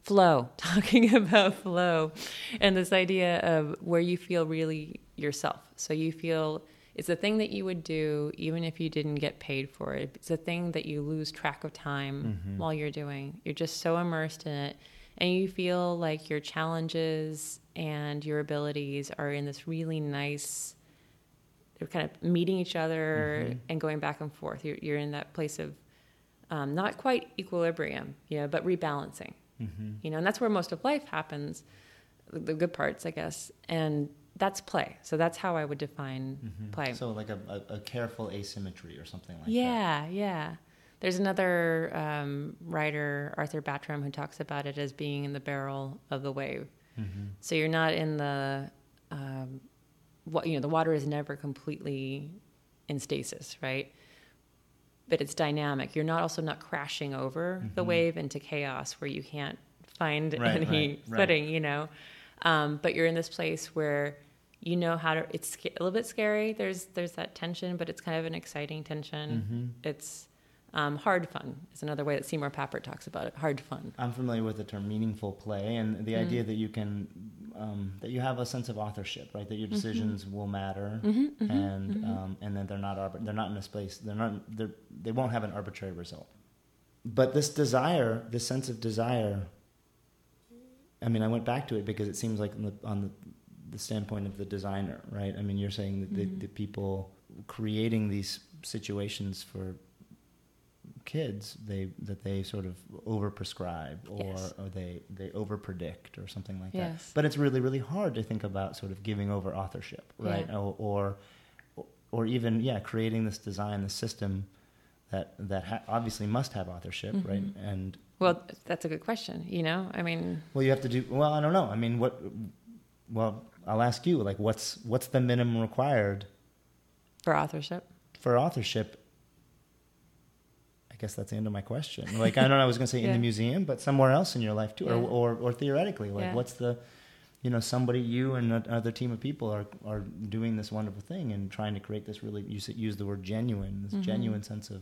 flow, talking about flow, and this idea of where you feel really yourself. So you feel it's a thing that you would do even if you didn't get paid for it. It's a thing that you lose track of time while you're doing. You're just so immersed in it, and you feel like your challenges and your abilities are in this really nice. They're kind of meeting each other and going back and forth. You're, you're in that place of um, not quite equilibrium, you know, but rebalancing. You know, and that's where most of life happens, the- good parts, I guess. And that's play. So that's how I would define play. So like a, a, a careful asymmetry or something like that. yeah, yeah. There's another um, writer, Arthur Battram, who talks about it as being in the barrel of the wave. Mm-hmm. So you're not in the, um, what you know, the water is never completely in stasis, right? But it's dynamic. You're not also not crashing over the wave into chaos where you can't find Mm-hmm. Right, any right, right. footing, you know. Um, but you're in this place where you know how to. It's a little bit scary. There's there's that tension, but it's kind of an exciting tension. Mm-hmm. It's um, hard fun. Is another way that Seymour Papert talks about it. Hard fun. I'm familiar with the term meaningful play and the Mm. idea that you can um, that you have a sense of authorship, right? That your Mm-hmm. decisions will matter, and Um, and that they're not arbit- they're not in a space they're not they're, they won't have an arbitrary result. But this desire, this sense of desire, I mean, I went back to it because it seems like on the, on the, the standpoint of the designer, right? I mean, you're saying that the, the people creating these situations for kids they that they sort of over prescribe or, Yes. or they they over predict or something like Yes. that but it's really really hard to think about sort of giving over authorship right Yeah. or, or or even yeah creating this design this system that that ha- obviously must have authorship right Mm-hmm. and Well, that's a good question. You know, I mean, well you have to do well i don't know i mean what well i'll ask you like what's what's the minimum required for authorship. for authorship guess that's the end of my question like i don't know i was going to say in the museum but somewhere else in your life too Yeah. or, or or theoretically like Yeah. what's the you know somebody you and another team of people are are doing this wonderful thing and trying to create this really you use the word genuine this Mhm. genuine sense of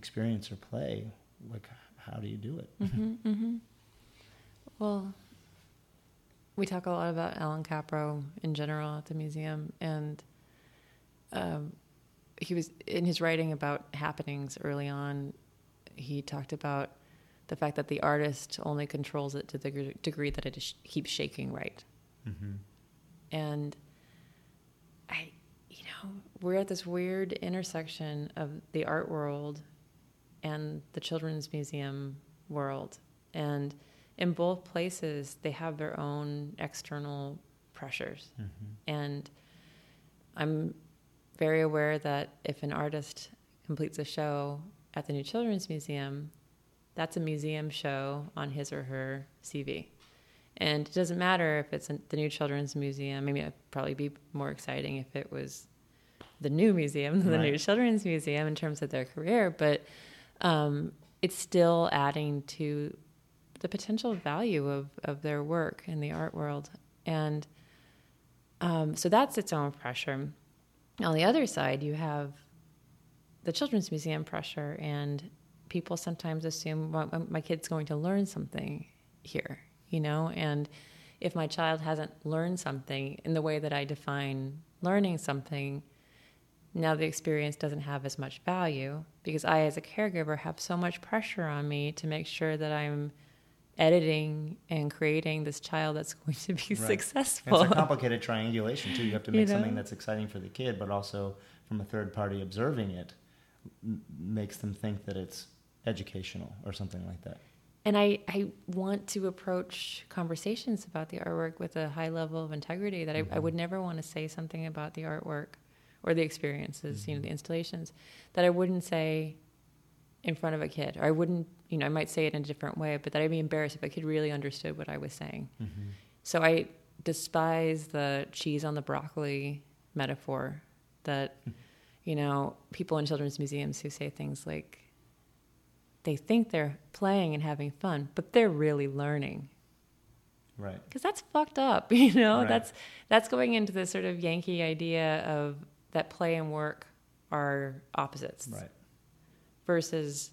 experience or play like how do you do it hmm hmm Well, we talk a lot about Allan Kaprow in general at the museum, and um, he was in his writing about happenings early on. He talked about the fact that the artist only controls it to the degree that it is, keeps shaking right. mm-hmm. And I, you know, we're at this weird intersection of the art world and the children's museum world. And in both places, they have their own external pressures. Mm-hmm. And I'm very aware that if an artist completes a show at the New Children's Museum, that's a museum show on his or her CV. And it doesn't matter if it's the New Children's Museum. Maybe it'd probably be more exciting if it was the new museum than the New Children's Museum in terms of their career. But um, it's still adding to the potential value of, of their work in the art world. And um, so that's its own pressure. On the other side, you have the Children's Museum pressure, and people sometimes assume well, my- kid's going to learn something here, you know? And if my child hasn't learned something in the way that I define learning something, now the experience doesn't have as much value because I, as a caregiver, have so much pressure on me to make sure that I'm editing and creating this child that's going to be Right. successful. It's a complicated triangulation too. You have to You make know? something that's exciting for the kid, but also from a third party observing it, m- makes them think that it's educational or something like that. And I, I want to approach conversations about the artwork with a high level of integrity that I, I mm-hmm. would never want to say something about the artwork or the experiences, you know, the mm-hmm. installations that I wouldn't say in front of a kid. Or I wouldn't, you know, I might say it in a different way, but that I'd be embarrassed if a kid really understood what I was saying. Mm-hmm. So I despise the cheese on the broccoli metaphor that, mm-hmm. You know, people in children's museums who say things like, they think they're playing and having fun, but they're really learning. Right. Because that's fucked up, you know. Right. That's that's going into this sort of Yankee idea of that play and work are opposites. Right. Versus,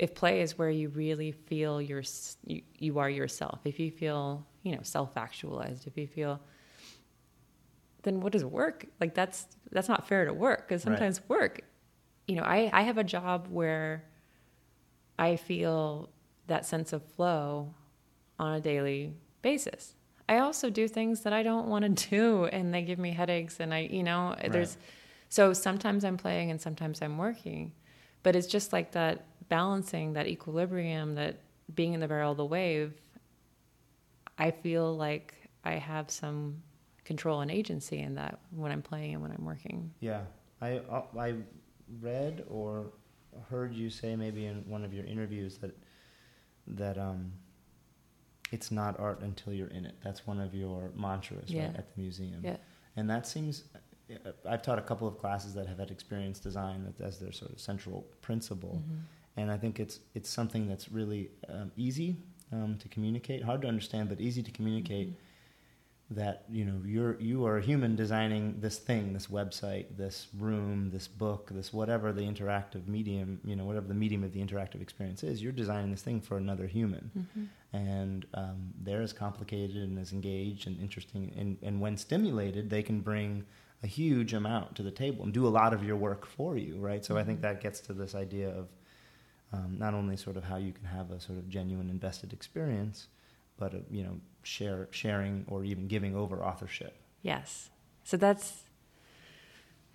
if play is where you really feel your you, you are yourself. If you feel you know self actualized. If you feel then what does work like that's that's not fair to work because Right. sometimes work you know I, I have a job where i feel that sense of flow on a daily basis i also do things that i don't want to do and they give me headaches and i you know there's so sometimes i'm playing and sometimes i'm working but it's just like that balancing that equilibrium that being in the barrel of the wave i feel like i have some control and agency in that when i'm playing and when i'm working Yeah, I uh, I read or heard you say maybe in one of your interviews that that um it's not art until you're in it. That's one of your mantras, Yeah. right, at the museum. Yeah. And that seems. uh, I've taught a couple of classes that have had experience design as their sort of central principle, Mhm. and I think it's it's something that's really um, easy um, to communicate, hard to understand, but easy to communicate. That you know you're you are a human designing this thing, this website, this room, this book, this whatever the interactive medium, you know whatever the medium of the interactive experience is. You're designing this thing for another human, Mhm. and um, they're as complicated and as engaged and interesting. And, and when stimulated, they can bring a huge amount to the table and do a lot of your work for you, right? So I think Mhm. that gets to this idea of um, not only sort of how you can have a sort of genuine invested experience, but uh, you know share sharing or even giving over authorship. Yes. So that's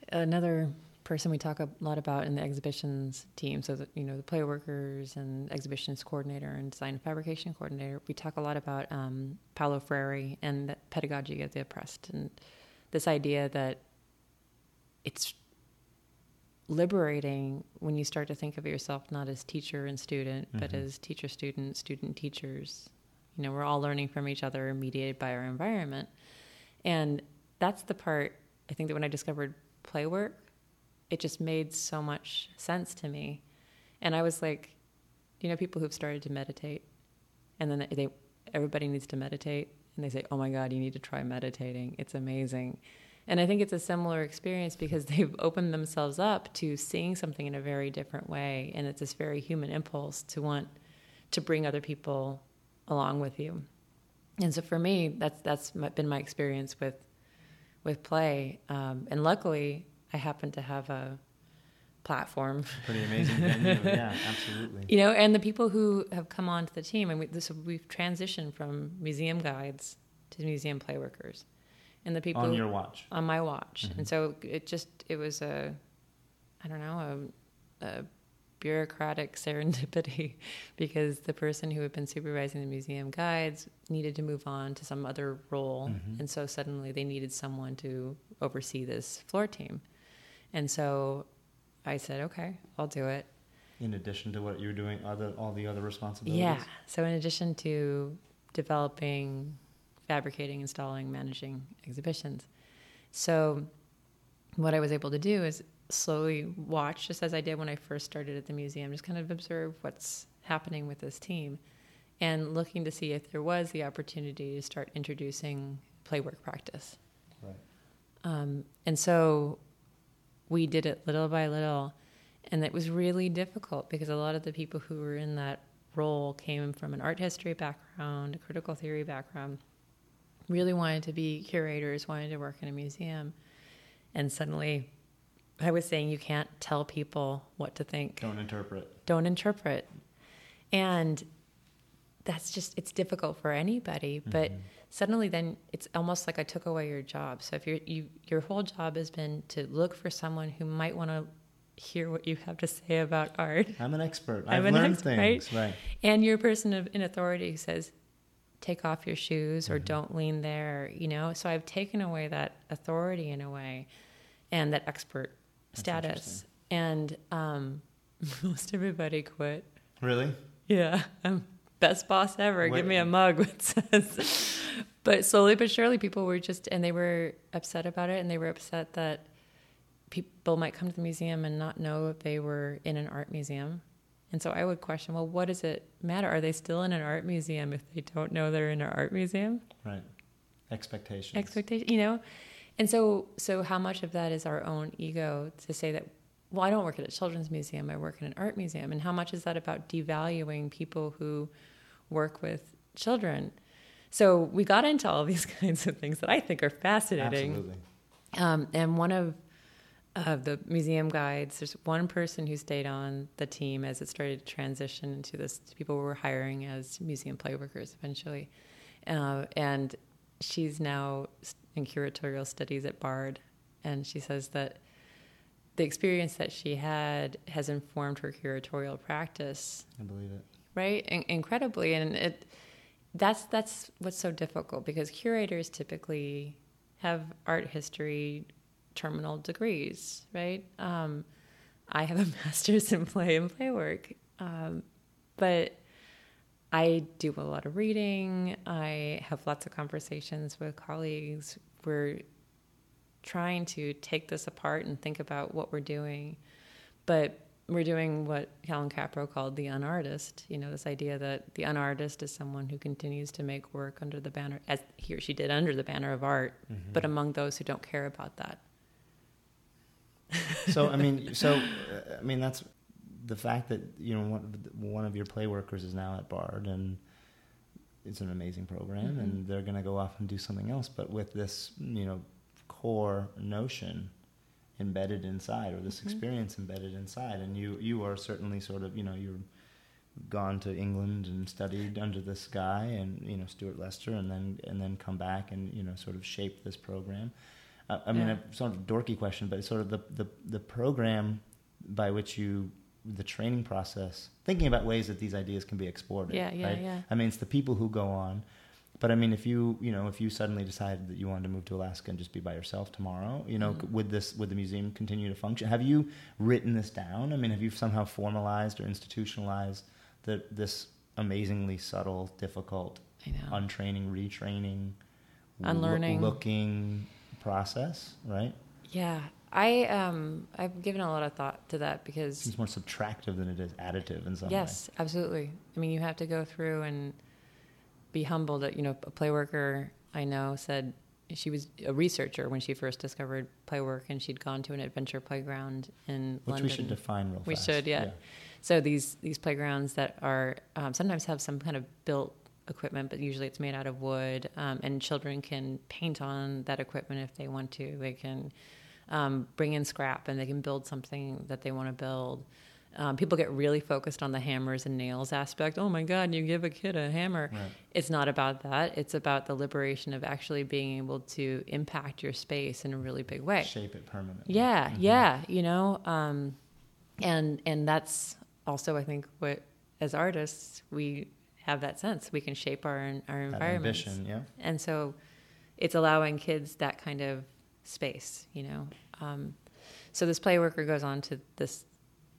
another person we talk a lot about in the exhibitions team. So, that, you know, the play workers and exhibitions coordinator and design and fabrication coordinator. We talk a lot about um, Paulo Freire and the pedagogy of the oppressed and this idea that it's liberating when you start to think of yourself not as teacher and student, but Mhm. as teacher student, student teachers. You know, we're all learning from each other, mediated by our environment. And that's the part I think that when I discovered play work, it just made so much sense to me. And I was like, you know, people who've started to meditate, and then they everybody needs to meditate, and they say, "Oh my God, you need to try meditating. It's amazing." And I think it's a similar experience because they've opened themselves up to seeing something in a very different way, and it's this very human impulse to want to bring other people along with you. And so for me, that's that's been my experience with with play. Um, and luckily, I happen to have a platform Pretty amazing venue, yeah, absolutely. you know, and the people who have come onto the team, and we, this, we've transitioned from museum guides to museum play workers, and the people On your watch. on my watch, Mhm. and so it just it was a, I don't know, a, a bureaucratic serendipity, because the person who had been supervising the museum guides needed to move on to some other role, Mhm. and so suddenly they needed someone to oversee this floor team, and so I said, okay, I'll do it. In addition to what you're doing, other all the other responsibilities. Yeah. So in addition to developing, fabricating, installing, managing exhibitions, so what I was able to do is slowly watch, just as I did when I first started at the museum, just kind of observe what's happening with this team, and looking to see if there was the opportunity to start introducing playwork practice. Right. Um, and so we did it little by little. And it was really difficult because a lot of the people who were in that role came from an art history background, a critical theory background, really wanted to be curators, wanted to work in a museum. And suddenly I was saying, you can't tell people what to think Don't interpret. don't interpret. And that's just it's difficult for anybody, but Mhm. suddenly then it's almost like I took away your job. So if you're, you your whole job has been to look for someone who might want to hear what you have to say about art, I'm an expert. I'm I've an learned expert, things. Right. and you're a person of, in authority who says, "Take off your shoes" or Mhm. "Don't lean there," you know. So I've taken away that authority in a way, and that expert That's status, and um, most everybody quit. Really? Yeah, I'm best boss ever. Give me a mug that says. But slowly but surely, people were just, and they were upset about it, and they were upset that people might come to the museum and not know if they were in an art museum. And so I would question, well, what does it matter? Are they still in an art museum if they don't know they're in an art museum? Right. Expectations. Expectation, you know? And so so how much of that is our own ego to say that well, I don't work at a children's museum, I work in an art museum. And how much is that about devaluing people who work with children? So we got into all these kinds of things that I think are fascinating. Absolutely. Um, and one of of the museum guides, there's one person who stayed on the team as it started to transition into this. People were hiring as museum play workers eventually, uh, and she's now in curatorial studies at Bard, and she says that the experience that she had has informed her curatorial practice. I believe it. Right, In- incredibly, and it that's that's what's so difficult because curators typically have art history terminal degrees, right? Um, I have a master's in play and play work, um, but I do a lot of reading. I have lots of conversations with colleagues. We're trying to take this apart and think about what we're doing, but we're doing what Allan Kaprow called the unartist. You know, this idea that the unartist is someone who continues to make work under the banner, as he or she did under the banner of art, Mm-hmm. but among those who don't care about that. so I mean, so uh, I mean that's the fact that you know one, one of your play workers is now at Bard and it's an amazing program, Mm-hmm. and they're going to go off and do something else. But with this, you know, core notion embedded inside, or this Mm-hmm. experience embedded inside, and you you are certainly sort of you know you're gone to England and studied under this guy and you know Stuart Lester, and then and then come back and you know sort of shape this program. Uh, I mean, Yeah. a sort of dorky question, but sort of the, the the program by which you the training process, thinking about ways that these ideas can be exported. Yeah, yeah, right? yeah. I mean, it's the people who go on. But I mean, if you you know if you suddenly decided that you wanted to move to Alaska and just be by yourself tomorrow, you know, Mhm. would this would the museum continue to function? Have you written this down? I mean, have you somehow formalized or institutionalized the, this amazingly subtle, difficult, untraining, retraining, Unlearning. looking process? Right? yeah, I um, I've given a lot of thought to that because Seems more subtractive than it is additive in some ways. Yes, absolutely. I mean, you have to go through and be humbled. That you know, a play worker I know said she was a researcher when she first discovered play work, and she'd gone to an adventure playground in Which London. we should define real We fast. should, yeah. So these these playgrounds that are um, sometimes have some kind of built equipment, but usually it's made out of wood, um, and children can paint on that equipment if they want to. They can um, bring in scrap and they can build something that they want to build. Um, people get really focused on the hammers and nails aspect. Oh my God, you give a kid a hammer. Right. It's not about that. It's about the liberation of actually being able to impact your space in a really big way. Shape it permanently. Yeah, Mhm. yeah, you know, um, and and that's also I think what as artists we have that sense we can shape our our ambition, yeah. and so it's allowing kids that kind of space, you know. Um, so this play worker goes on to this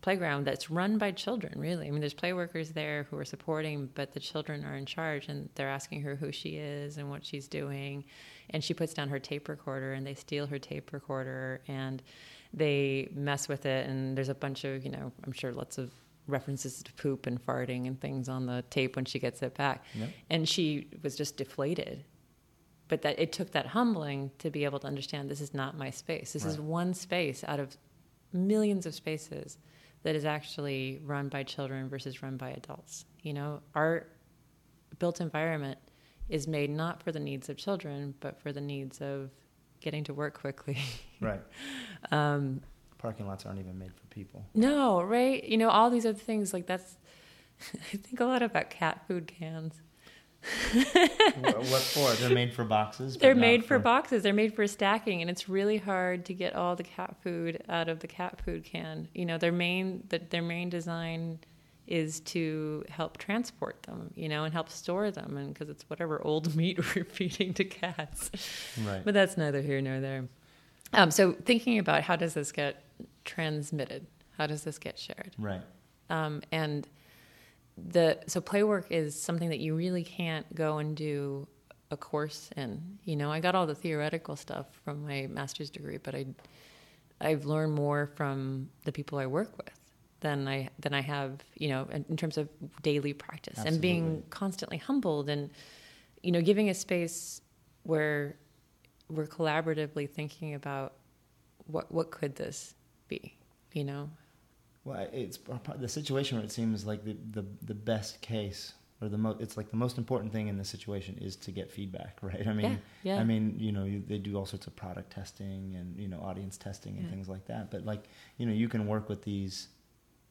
playground that's run by children, really. I mean, there's play workers there who are supporting, but the children are in charge and they're asking her who she is and what she's doing. And she puts down her tape recorder and they steal her tape recorder and they mess with it. And there's a bunch of, you know, I'm sure lots of references to poop and farting and things on the tape when she gets it back. Yep. And she was just deflated but that it took that humbling to be able to understand this is not my space. This is one space out of millions of spaces that is actually run by children versus run by adults. You know, our built environment is made not for the needs of children, but for the needs of getting to work quickly. Right. um, Parking lots aren't even made for people. no, right? You know, all these other things like that's. I think a lot about cat food cans. What, for? They're made for boxes. They're made for boxes. They're made for stacking, and it's really hard to get all the cat food out of the cat food can. You know, their main the, their main design is to help transport them, you know, and help store them, and because it's whatever old meat we're feeding to cats. Right. But that's neither here nor there. Um, so thinking about how does this get transmitted? How does this get shared? right. um, and the so play work is something that you really can't go and do a course in you know i got all the theoretical stuff from my master's degree but i I've learned more from the people I work with than I than I have, you know, in, in terms of daily practice and being constantly humbled and you know, giving a space where we're collaboratively thinking about what what could this be, you know? Well, it's the situation where it seems like the, the, the best case or the most, it's like the most important thing in the situation is to get feedback, right? I mean, yeah, yeah. I mean, you know, you, they do all sorts of product testing and, you know, audience testing and Yeah. things like that. But like, you know, you can work with these,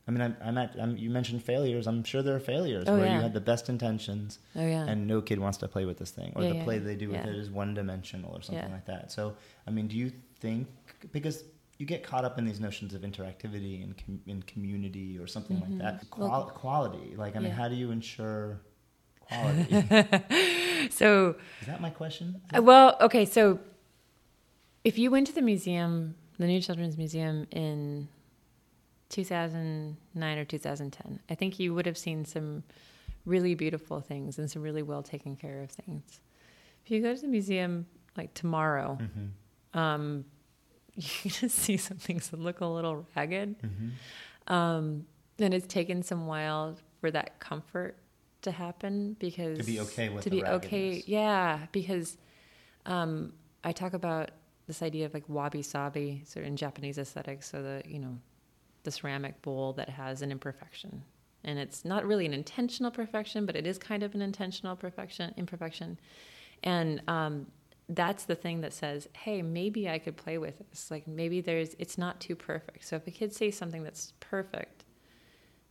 I mean, I'm, I'm at, I'm, you mentioned failures. I'm sure there are failures Oh, where you had the best intentions oh yeah. and no kid wants to play with this thing or the play they do with it is one dimensional or something like that so i mean do you think because you get caught up in these notions of interactivity and com- in community or something Mhm. like that Well- quality like i mean Yeah. how do you ensure quality so is that my question Uh, Well, okay, so if you went to the museum, the New Children's Museum in 2009 or 2010, I think you would have seen some really beautiful things and some really well taken care of things. If you go to the museum like tomorrow, mm-hmm. um, going to see some things that look a little ragged. Mm-hmm. Um, and it's taken some while for that comfort to happen because To be okay with to be okay, yeah. Because um, I talk about this idea of like wabi sabi, of in Japanese aesthetics. So the you know the ceramic bowl that has an imperfection, and it's not really an intentional perfection, but it is kind of an intentional perfection imperfection, and um, that's the thing that says, hey, maybe I could play with this. Like maybe there's, it's not too perfect. So if a kid says something that's perfect,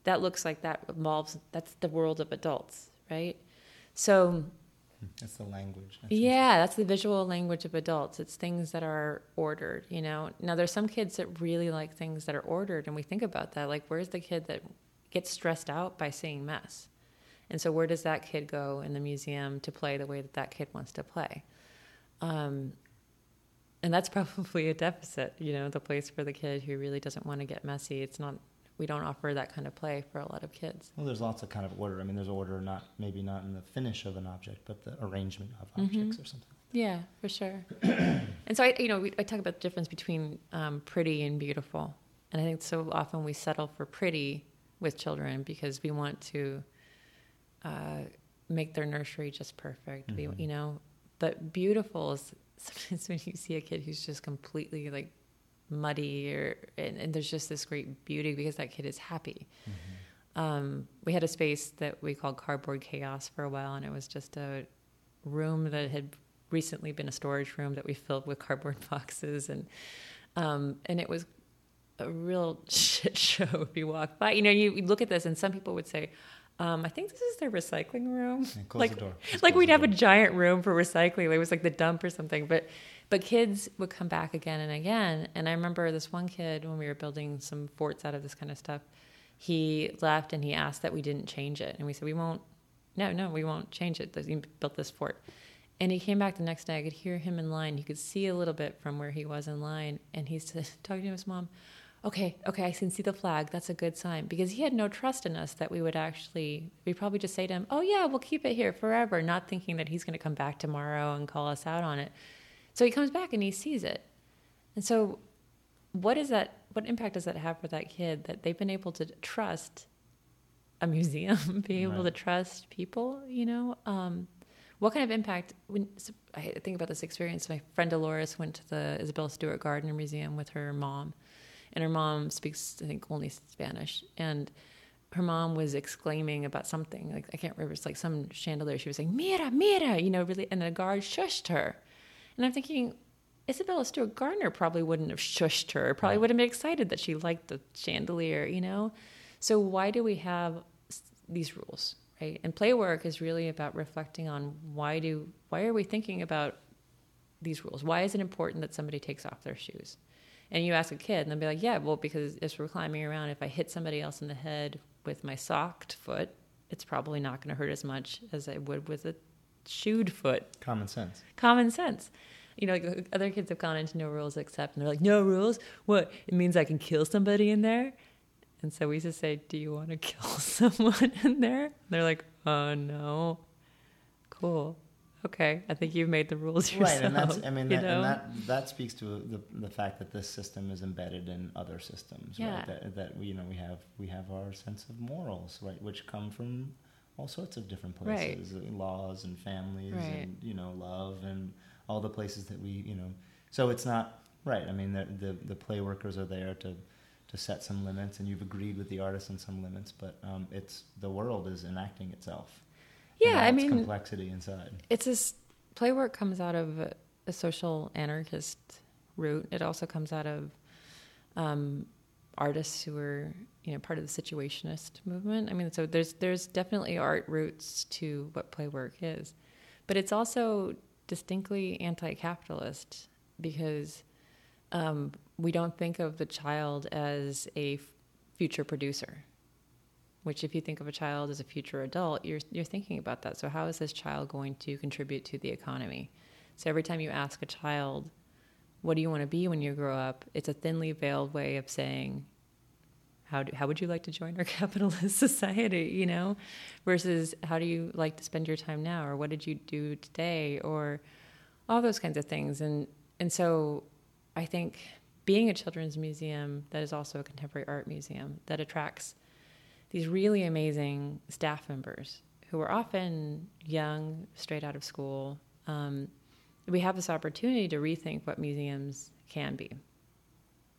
that looks like that involves, that's the world of adults, right? So that's the language That's yeah, that's the visual language of adults. It's things that are ordered, you know. Now there's some kids that really like things that are ordered and we think about that. Like where's the kid that gets stressed out by seeing mess? And so where does that kid go in the museum to play the way that that kid wants to play? Um, and that's probably a deficit, you know, the place for the kid who really doesn't want to get messy. It's not we don't offer that kind of play for a lot of kids. Well, there's lots of kind of order. I mean, there's order not maybe not in the finish of an object, but the arrangement of Mhm. objects or something. Yeah, for sure. and so I, you know, we, I talk about the difference between um, pretty and beautiful, and I think so often we settle for pretty with children because we want to uh, make their nursery just perfect. We, Mhm. you know, but beautiful is sometimes when you see a kid who's just completely like muddy or and, and there's just this great beauty because that kid is happy. Um, we had a space that we called cardboard chaos for a while, and it was just a room that had recently been a storage room that we filled with cardboard boxes, and um, and it was a real shit show if you walk by. You know, you, you look at this, and some people would say. Um, I think this is their recycling room. Yeah, close like, the door. Just like we'd have a giant room for recycling. It was like the dump or something. But but kids would come back again and again. And I remember this one kid when we were building some forts out of this kind of stuff. He left and he asked that we didn't change it, and we said we won't. No, no, we won't change it. He built this fort, and he came back the next day. I could hear him in line. You could see a little bit from where he was in line, and he said, talking to his mom. Okay, okay, I can see the flag. That's a good sign because he had no trust in us that we would actually. We probably just say to him, "Oh yeah, we'll keep it here forever," not thinking that he's going to come back tomorrow and call us out on it. So he comes back and he sees it, and so what is that? What impact does that have for that kid that they've been able to trust a museum, be able Right. to trust people? You know, um, what kind of impact? When so I think about this experience, my friend Dolores went to the Isabella Stewart Gardner Museum with her mom, and her mom speaks, I think, only Spanish, and her mom was exclaiming about something like I can't remember. It's like some chandelier. She was saying "Mira, mira," you know, really, and the guard shushed her, and I'm thinking. Isabella Stewart Gardner probably wouldn't have shushed her. Probably would have been excited that she liked the chandelier, you know. So why do we have these rules, right? And play work is really about reflecting on why do why are we thinking about these rules? Why is it important that somebody takes off their shoes? And you ask a kid, and they'll be like, "Yeah, well, because as we're climbing around, if I hit somebody else in the head with my socked foot, it's probably not going to hurt as much as I would with a shoed foot." Common sense. common sense. You know, like other kids have gone into no rules except, and they're like, no rules? What? It means I can kill somebody in there? And so we used to say, do you want to kill someone in there? And they're like, oh, no. Cool. Okay, I think you've made the rules yourself. Right, and that's I mean that, know? and that that speaks to the the fact that this system is embedded in other systems. Yeah. Right? That that we, you know we have we have our sense of morals, right, which come from all sorts of different places, uh, laws and families Right. and you know love and all the places that we you know. So it's not right. I mean the the, the play workers are there to to set some limits, and you've agreed with the artist on some limits, but um, it's the world is enacting itself. Yeah, I its mean- complexity inside. it's this play work comes out of a, a social anarchist root. It also comes out of um, artists who were you know part of the situationist movement. I mean, so there's there's definitely art roots to what play work is, but it's also distinctly anti-capitalist because um, we don't think of the child as a f- future producer. Which, if you think of a child as a future adult, you're you're thinking about that. So, how is this child going to contribute to the economy? So, every time you ask a child, "What do you want to be when you grow up?" it's a thinly veiled way of saying, "How do, how would you like to join our capitalist society?" You know, versus how do you like to spend your time now, or what did you do today, or all those kinds of things. And and so, I think being a children's museum that is also a contemporary art museum that attracts these really amazing staff members who are often young, straight out of school. Um, we have this opportunity to rethink what museums can be.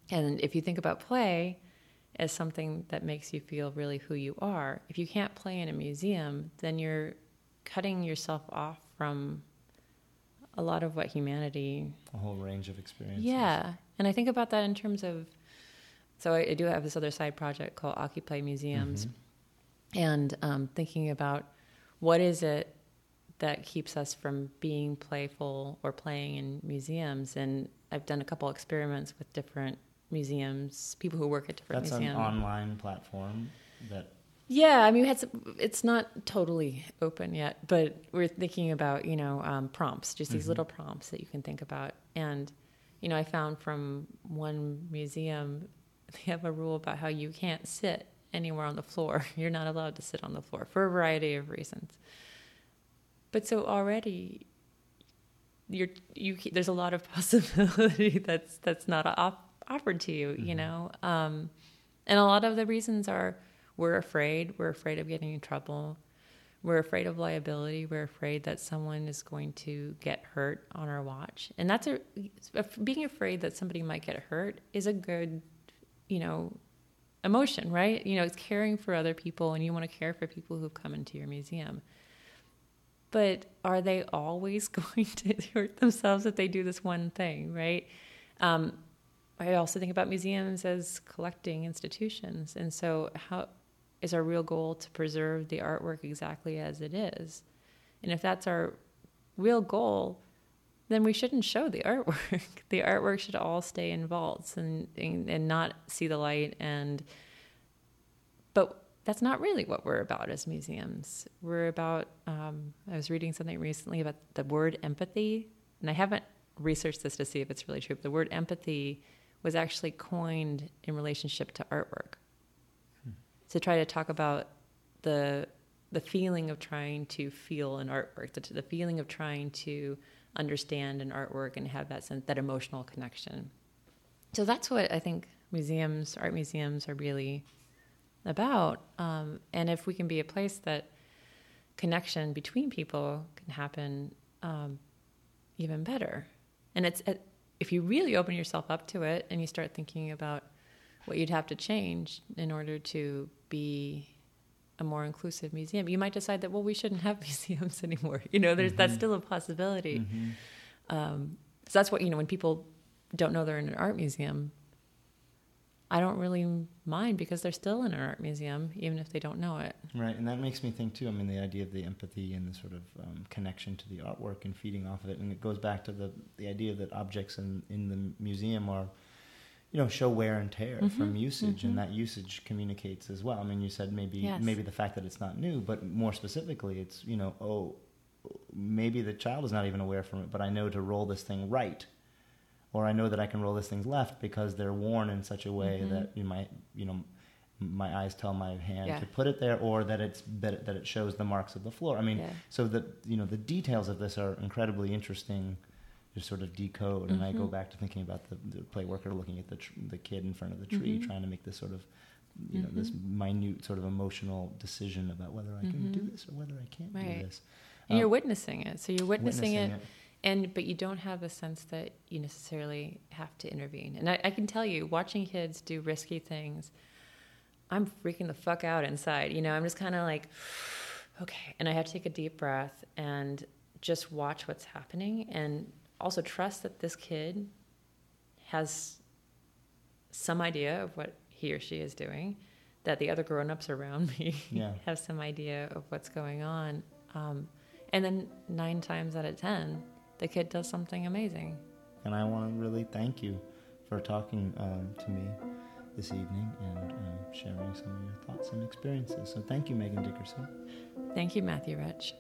And if you think about play as something that makes you feel really who you are, if you can't play in a museum, then you're cutting yourself off from a lot of what humanity A whole range of experiences. yeah, and I think about that in terms of. So I, I do have this other side project called Occupy Museums, and um, thinking about what is it that keeps us from being playful or playing in museums. And I've done a couple experiments with different museums, people who work at different That's an museums. online platform that Yeah, I mean, some, it's not totally open yet, but we're thinking about you know um, prompts, just these Mhm. little prompts that you can think about. And you know, I found from one museum they have a rule about how you can't sit anywhere on the floor. You're not allowed to sit on the floor for a variety of reasons. But so already, you're you there's a lot of possibility that's that's not op- offered to you. You Mhm. know, um, and a lot of the reasons are we're afraid. We're afraid of getting in trouble. We're afraid of liability. We're afraid that someone is going to get hurt on our watch. And that's a being afraid that somebody might get hurt is a good, you know, emotion, right? You know, it's caring for other people and you want to care for people who've come into your museum. But are they always going to hurt themselves if they do this one thing, right? Um, I also think about museums as collecting institutions. And so, how is our real goal to preserve the artwork exactly as it is? And if that's our real goal, then we shouldn't show the artwork. the artwork should all stay in vaults and, and, and not see the light. And but that's not really what we're about as museums. We're about. Um, I was reading something recently about the word empathy, and I haven't researched this to see if it's really true. But the word empathy was actually coined in relationship to artwork to try to talk about the the feeling of trying to feel an artwork, the, the feeling of trying to understand an artwork and have that sense, that emotional connection. So that's what I think museums, art museums, are really about. Um, and if we can be a place that connection between people can happen, um, even better. And it's it, if you really open yourself up to it and you start thinking about what you'd have to change in order to be a more inclusive museum, you might decide that well, we shouldn't have museums anymore. You know, there's that's Mhm. still a possibility. Mhm. Um, so that's what you know when people don't know they're in an art museum. I don't really mind because they're still in an art museum, even if they don't know it. Right, and that makes me think too. I mean, the idea of the empathy and the sort of um, connection to the artwork and feeding off of it, and it goes back to the the idea that objects in in the museum are, you know, show wear and tear from Mhm, usage, mhm. and that usage communicates as well. I mean, you said maybe Yes. maybe the fact that it's not new, but more specifically, it's you know, oh, maybe the child is not even aware from it, but I know to roll this thing right. Or I know that I can roll this thing left because they're worn in such a way Mhm. that you might, you know, my eyes tell my hand Yeah. to put it there, or that it's that it, that it shows the marks of the floor. I mean, Yeah. so that you know the details of this are incredibly interesting to sort of decode. And I go Mhm. back to thinking about the, the play worker looking at the tr- the kid in front of the tree, Mhm. trying to make this sort of you know this Mhm. minute sort of emotional decision about whether I can do Mhm. this or whether I can't Right. do this. And you're Um, witnessing it. So you're witnessing, witnessing it, and but you don't have a sense that you necessarily have to intervene. And I, I can tell you, watching kids do risky things, I'm freaking the fuck out inside. You know, I'm just kind of like, okay, and I have to take a deep breath and just watch what's happening, and also trust that this kid has some idea of what he or she is doing. That the other grown-ups around me Yeah. have some idea of what's going on. Um, and then nine times out of ten, the kid does something amazing. And I want to really thank you for talking um, to me this evening and um, sharing some of your thoughts and experiences. So thank you, Megan Dickerson. Thank you, Matthew Rich.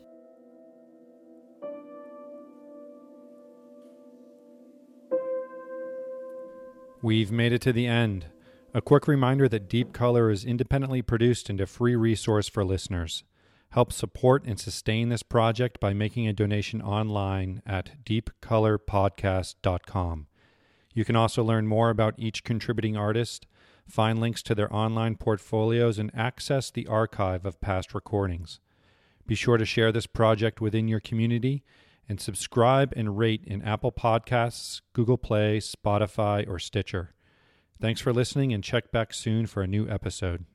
We've made it to the end. A quick reminder that Deep Color is independently produced and a free resource for listeners. Help support and sustain this project by making a donation online at deepcolorpodcast.com. You can also learn more about each contributing artist, find links to their online portfolios, and access the archive of past recordings. Be sure to share this project within your community and subscribe and rate in Apple Podcasts, Google Play, Spotify, or Stitcher. Thanks for listening and check back soon for a new episode.